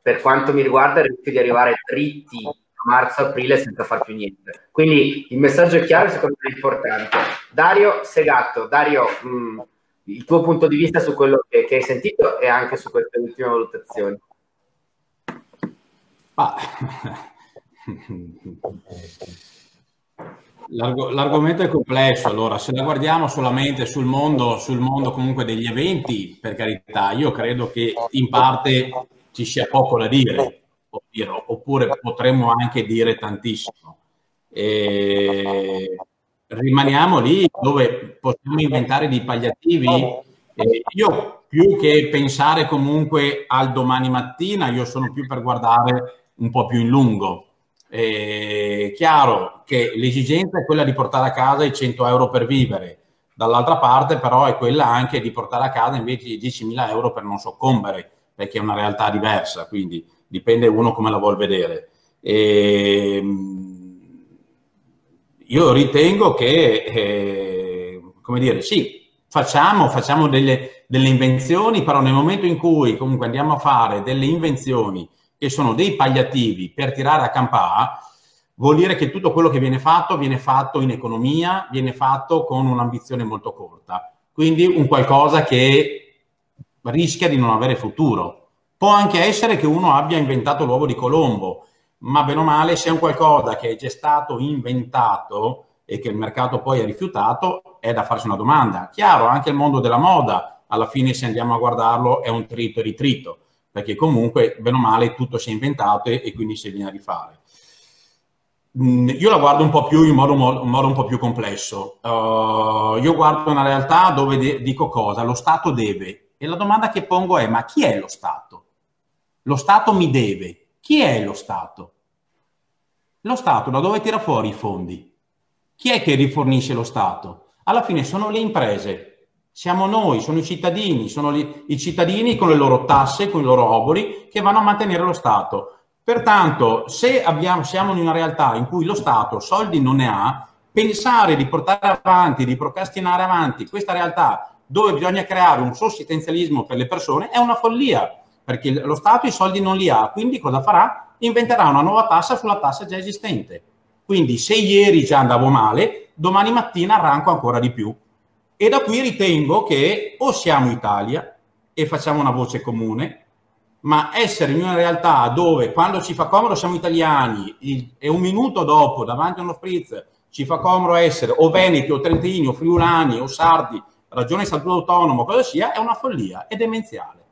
per quanto mi riguarda, rischia di arrivare dritti marzo-aprile senza far più niente. Quindi il messaggio è chiaro secondo me è importante. Dario Segatto, Dario, mh, mm, il tuo punto di vista su quello che, che, hai sentito e anche su queste ultime valutazioni. Ah. [laughs] L'arg- l'argomento è complesso, allora se la guardiamo solamente sul mondo, sul mondo comunque degli eventi, per carità, io credo che in parte ci sia poco da dire oppure potremmo anche dire tantissimo. E rimaniamo lì dove possiamo inventare dei pagliativi. E io più che pensare comunque al domani mattina, io sono più per guardare un po' più in lungo. È chiaro che l'esigenza è quella di portare a casa i 100 euro per vivere, dall'altra parte però è quella anche di portare a casa invece i 10.000 euro per non soccombere, perché è una realtà diversa. Quindi dipende uno come la vuol vedere. E, ehm, io ritengo che, eh, come dire, sì, facciamo, facciamo delle, delle, invenzioni, però nel momento in cui comunque andiamo a fare delle invenzioni che sono dei pagliativi per tirare a campà, vuol dire che tutto quello che viene fatto viene fatto in economia, viene fatto con un'ambizione molto corta. Quindi un qualcosa che rischia di non avere futuro. Può anche essere che uno abbia inventato l'uovo di Colombo, ma bene o male se è un qualcosa che è già stato inventato e che il mercato poi ha rifiutato, è da farsi una domanda. Chiaro, anche il mondo della moda, alla fine se andiamo a guardarlo, è un trito e ritrito, perché comunque, bene o male, tutto si è inventato e, quindi si viene a rifare. Mm, io la guardo un po' più in modo, un modo un po' più complesso. Uh, io guardo una realtà dove de- dico cosa? Lo Stato deve. E la domanda che pongo è, ma chi è lo Stato? Lo Stato mi deve. Chi è lo Stato? Lo Stato da dove tira fuori i fondi? Chi è che rifornisce lo Stato? Alla fine sono le imprese, siamo noi, sono i cittadini, sono li, i cittadini con le loro tasse, con i loro oboli che vanno a mantenere lo Stato. Pertanto, se abbiamo, siamo in una realtà in cui lo Stato soldi non ne ha, pensare di portare avanti, di procrastinare avanti questa realtà dove bisogna creare un sossistenzialismo per le persone è una follia perché lo Stato i soldi non li ha, quindi cosa farà? Inventerà una nuova tassa sulla tassa già esistente. Quindi se ieri già andavo male, domani mattina arranco ancora di più. E da qui ritengo che o siamo Italia e facciamo una voce comune, ma essere in una realtà dove quando ci fa comodo siamo italiani e un minuto dopo davanti a uno spritz ci fa comodo essere o veneti o trentini o friulani o sardi, ragione statuto autonomo, cosa sia, è una follia, è demenziale.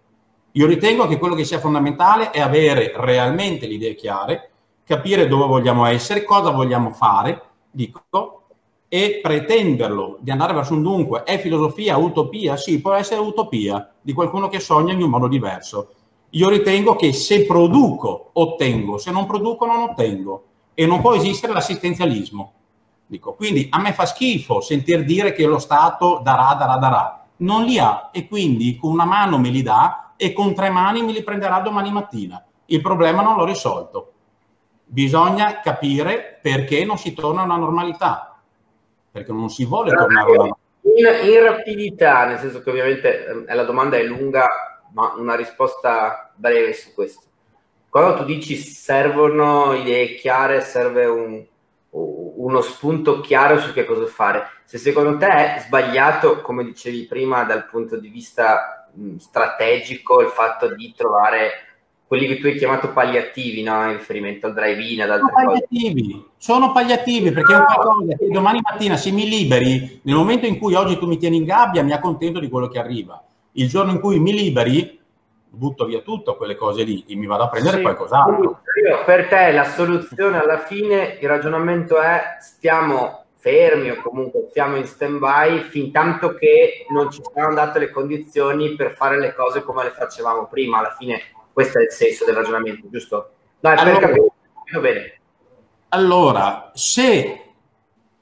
Io ritengo che quello che sia fondamentale è avere realmente le idee chiare, capire dove vogliamo essere, cosa vogliamo fare, dico, e pretenderlo di andare verso un dunque è filosofia, utopia? Sì, può essere utopia di qualcuno che sogna in un modo diverso. Io ritengo che se produco, ottengo, se non produco, non ottengo. E non può esistere l'assistenzialismo. Dico, quindi a me fa schifo sentir dire che lo Stato darà, darà, darà. Non li ha e quindi con una mano me li dà e con tre mani me li prenderà domani mattina. Il problema non l'ho risolto. Bisogna capire perché non si torna a una normalità, perché non si vuole tornare a una normalità. In, in rapidità, nel senso che ovviamente eh, la domanda è lunga, ma una risposta breve su questo. Quando tu dici servono idee chiare, serve un, uno spunto chiaro su che cosa fare. Se secondo te è sbagliato, come dicevi prima, dal punto di vista mh, strategico, il fatto di trovare quelli che tu hai chiamato palliativi, no? in riferimento al drive-in, ad altre sono palliativi, Sono palliativi perché è un qualcosa che domani mattina se mi liberi, nel momento in cui oggi tu mi tieni in gabbia, mi accontento di quello che arriva. Il giorno in cui mi liberi, butto via tutto quelle cose lì e mi vado a prendere sì, qualcos'altro. Per te la soluzione alla fine, il ragionamento è stiamo fermi o comunque stiamo in stand by fin tanto che non ci saranno date le condizioni per fare le cose come le facevamo prima. Alla fine questo è il senso del ragionamento, giusto? Dai, allora, per capire bene. Allora, se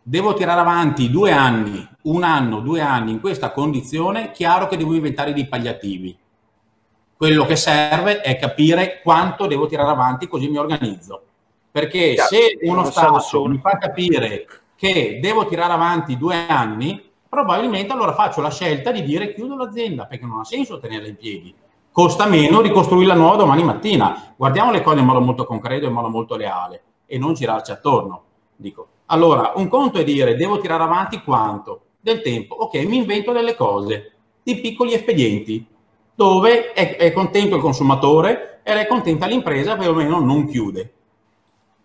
devo tirare avanti due anni, un anno, due anni in questa condizione, chiaro che devo inventare dei pagliativi quello che serve è capire quanto devo tirare avanti così mi organizzo. Perché se uno Stato mi fa capire che devo tirare avanti due anni, probabilmente allora faccio la scelta di dire chiudo l'azienda, perché non ha senso tenerla in piedi. Costa meno ricostruirla nuova domani mattina. Guardiamo le cose in modo molto concreto, in modo molto reale e non girarci attorno. Dico, allora, un conto è dire devo tirare avanti quanto? Del tempo. Ok, mi invento delle cose, di piccoli espedienti dove è, è contento il consumatore ed è contenta l'impresa, più o meno non chiude.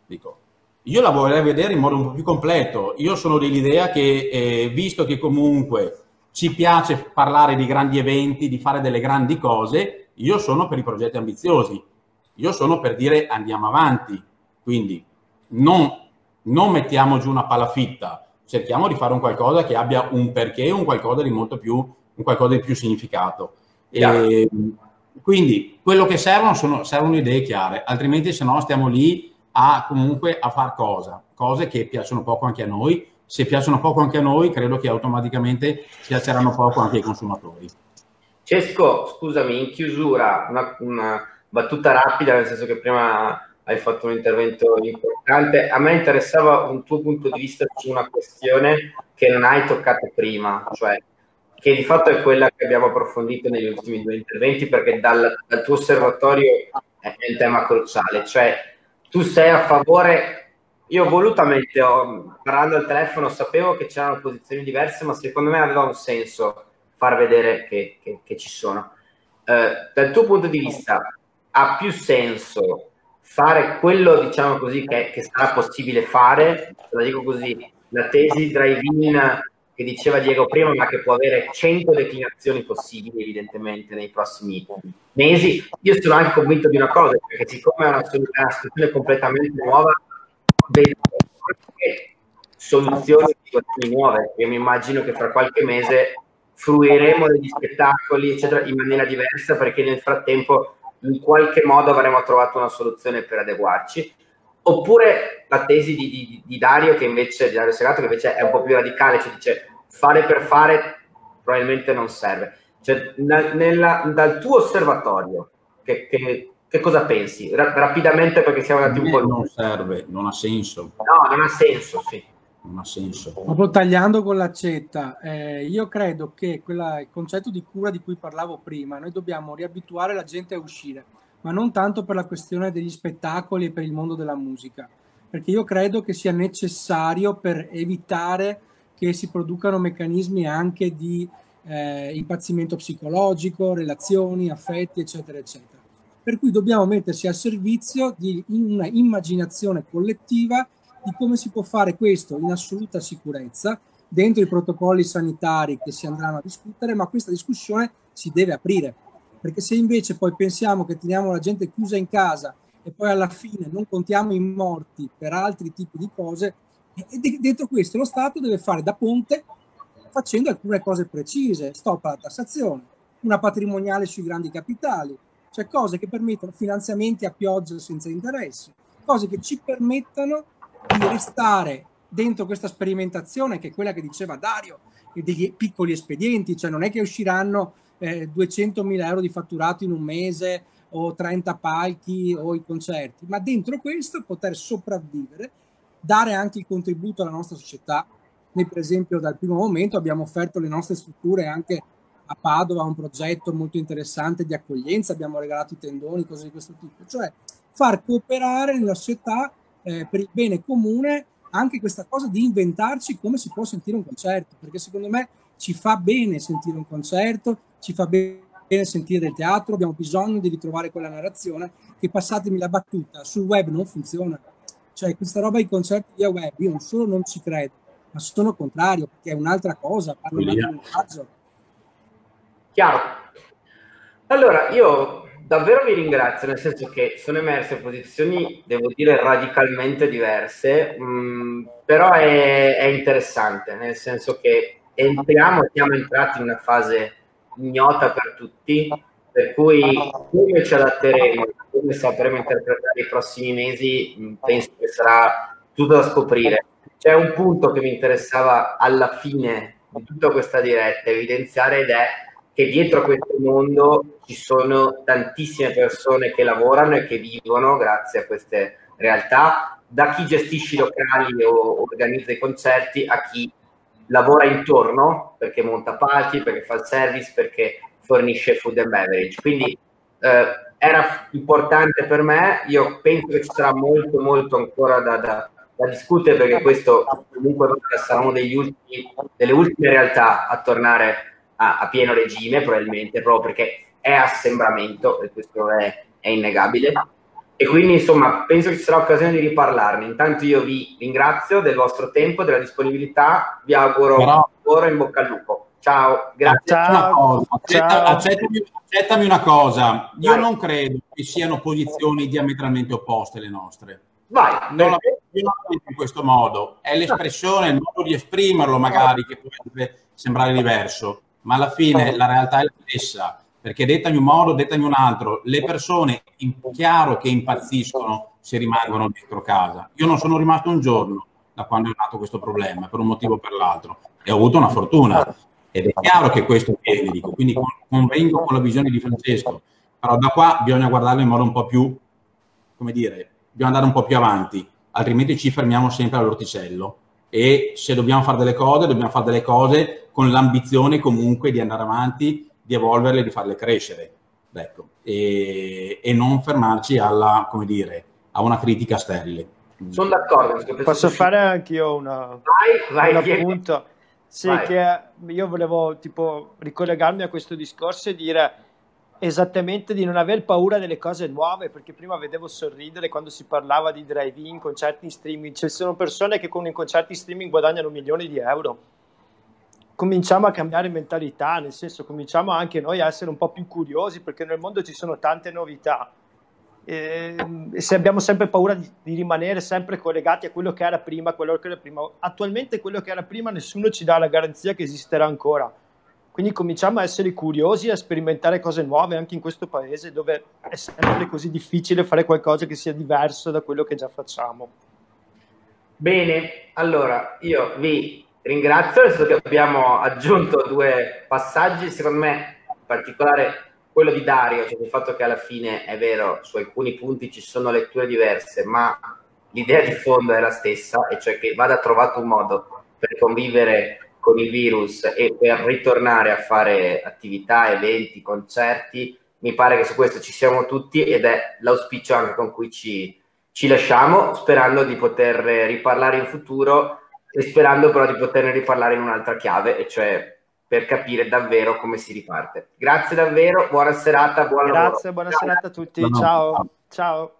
Dico, io la vorrei vedere in modo un po' più completo. Io sono dell'idea che, eh, visto che comunque ci piace parlare di grandi eventi, di fare delle grandi cose, io sono per i progetti ambiziosi. Io sono per dire andiamo avanti. Quindi non, non mettiamo giù una palafitta, cerchiamo di fare un qualcosa che abbia un perché, un qualcosa di molto più, un qualcosa di più significato. E, quindi quello che servono sono, servono idee chiare, altrimenti se no stiamo lì a comunque a far cosa, cose che piacciono poco anche a noi. Se piacciono poco anche a noi, credo che automaticamente piaceranno poco anche ai consumatori. Cesco, scusami, in chiusura, una, una battuta rapida, nel senso che prima hai fatto un intervento importante. A me interessava un tuo punto di vista su una questione che non hai toccato prima, cioè che di fatto è quella che abbiamo approfondito negli ultimi due interventi, perché dal, dal tuo osservatorio è il tema cruciale, cioè tu sei a favore, io volutamente, ho, parlando al telefono, sapevo che c'erano posizioni diverse, ma secondo me aveva un senso far vedere che, che, che ci sono. Eh, dal tuo punto di vista, ha più senso fare quello, diciamo così, che, che sarà possibile fare, la dico così, la tesi drive-in che diceva Diego prima, ma che può avere 100 declinazioni possibili evidentemente nei prossimi mesi. Io sono anche convinto di una cosa, perché siccome è una, una situazione completamente nuova, vedo anche soluzioni nuove. Io mi immagino che fra qualche mese fruiremo degli spettacoli, eccetera, in maniera diversa, perché nel frattempo in qualche modo avremo trovato una soluzione per adeguarci Oppure la tesi di, di, di, Dario, che invece, di Dario Segato, che invece è un po' più radicale, cioè dice fare per fare probabilmente non serve. Cioè, nella, dal tuo osservatorio, che, che, che cosa pensi? Ra- rapidamente perché siamo andati un po'... Non serve, non ha senso. No, non ha senso, sì. Non ha senso. Proprio tagliando con l'accetta, eh, io credo che quella, il concetto di cura di cui parlavo prima, noi dobbiamo riabituare la gente a uscire ma non tanto per la questione degli spettacoli e per il mondo della musica, perché io credo che sia necessario per evitare che si producano meccanismi anche di eh, impazzimento psicologico, relazioni, affetti, eccetera, eccetera. Per cui dobbiamo mettersi al servizio di una immaginazione collettiva di come si può fare questo? In assoluta sicurezza dentro i protocolli sanitari che si andranno a discutere, ma questa discussione si deve aprire. Perché se invece poi pensiamo che teniamo la gente chiusa in casa e poi alla fine non contiamo i morti per altri tipi di cose, E dentro questo lo Stato deve fare da ponte facendo alcune cose precise, stop alla tassazione, una patrimoniale sui grandi capitali, cioè cose che permettono finanziamenti a pioggia senza interessi, cose che ci permettano di restare dentro questa sperimentazione che è quella che diceva Dario, degli piccoli espedienti, cioè non è che usciranno eh, 200.000 euro di fatturato in un mese o 30 palchi o i concerti, ma dentro questo poter sopravvivere, dare anche il contributo alla nostra società. Noi per esempio dal primo momento abbiamo offerto le nostre strutture anche a Padova, un progetto molto interessante di accoglienza, abbiamo regalato i tendoni, cose di questo tipo, cioè far cooperare nella società eh, per il bene comune anche questa cosa di inventarci come si può sentire un concerto, perché secondo me ci fa bene sentire un concerto, ci fa bene sentire del teatro, abbiamo bisogno di ritrovare quella narrazione che passatemi la battuta, sul web non funziona. Cioè questa roba i concerti via web, io non solo non ci credo, ma sono contrario perché è un'altra cosa, parlo un altro linguaggio. Chiaro. Allora, io davvero vi ringrazio, nel senso che sono emerse posizioni, devo dire, radicalmente diverse, mh, mm, però è, è, interessante, nel senso che entriamo, siamo entrati in una fase ignota per tutti, per cui come ci adatteremo, come sapremo interpretare i prossimi mesi, mh, mm, penso che sarà tutto da scoprire. C'è un punto che mi interessava alla fine di tutta questa diretta evidenziare ed è che dietro a questo mondo ci sono tantissime persone che lavorano e che vivono grazie a queste realtà, da chi gestisce i locali o organizza i concerti a chi lavora intorno perché monta palchi, perché fa il service, perché fornisce food and beverage. Quindi eh, era importante per me, io penso che ci sarà molto molto ancora da, da, da discutere perché questo comunque sarà una delle ultime realtà a tornare a, a, pieno regime, probabilmente, proprio perché è assembramento, e questo è, è innegabile. E quindi, insomma, penso che ci sarà occasione di riparlarne. Intanto io vi ringrazio del vostro tempo, della disponibilità, vi auguro Però... ora in bocca al lupo. Ciao, grazie. Ciao. Accetta, accettami, accettami, una cosa, io Vai. non credo che siano posizioni diametralmente opposte le nostre. Vai, non la vedo in questo modo, è l'espressione, il modo di esprimerlo magari che può sembrare diverso ma alla fine la realtà è la stessa, perché detta in un modo, detta in un altro, le persone in chiaro che impazziscono se rimangono dentro casa. Io non sono rimasto un giorno da quando è nato questo problema, per un motivo o per l'altro, e ho avuto una fortuna. Ed è chiaro che questo viene, dico, quindi convengo con la visione di Francesco, però da qua bisogna guardarlo in modo un po' più, come dire, bisogna andare un po' più avanti, altrimenti ci fermiamo sempre all'orticello e se dobbiamo fare delle cose, dobbiamo fare delle cose con l'ambizione comunque di andare avanti, di evolverle, di farle crescere. Ecco, e, e, non fermarci alla, come dire, a una critica sterile. Sono d'accordo. Posso fare anche io una, vai, vai, un appunto? Sì, vai. che io volevo tipo ricollegarmi a questo discorso e dire esattamente di non aver paura delle cose nuove, perché prima vedevo sorridere quando si parlava di drive-in, concerti in streaming, ci sono persone che con i concerti in streaming guadagnano milioni di euro. Cominciamo a cambiare mentalità, nel senso cominciamo anche noi a essere un po' più curiosi, perché nel mondo ci sono tante novità. E, e se abbiamo sempre paura di, di, rimanere sempre collegati a quello che era prima, quello che era prima, attualmente quello che era prima nessuno ci dà la garanzia che esisterà ancora quindi cominciamo a essere curiosi, a sperimentare cose nuove anche in questo paese dove è sempre così difficile fare qualcosa che sia diverso da quello che già facciamo. Bene, allora io vi ringrazio, adesso che abbiamo aggiunto due passaggi, secondo me in particolare quello di Dario, cioè il fatto che alla fine è vero, su alcuni punti ci sono letture diverse, ma l'idea di fondo è la stessa, e cioè che vada trovato un modo per convivere con il virus e per ritornare a fare attività, eventi, concerti, mi pare che su questo ci siamo tutti ed è l'auspicio anche con cui ci, ci lasciamo, sperando di poter riparlare in futuro e sperando però di poterne riparlare in un'altra chiave, e cioè per capire davvero come si riparte. Grazie davvero, buona serata, buon Grazie, lavoro. buona Ciao. serata a tutti, ciao. Ciao.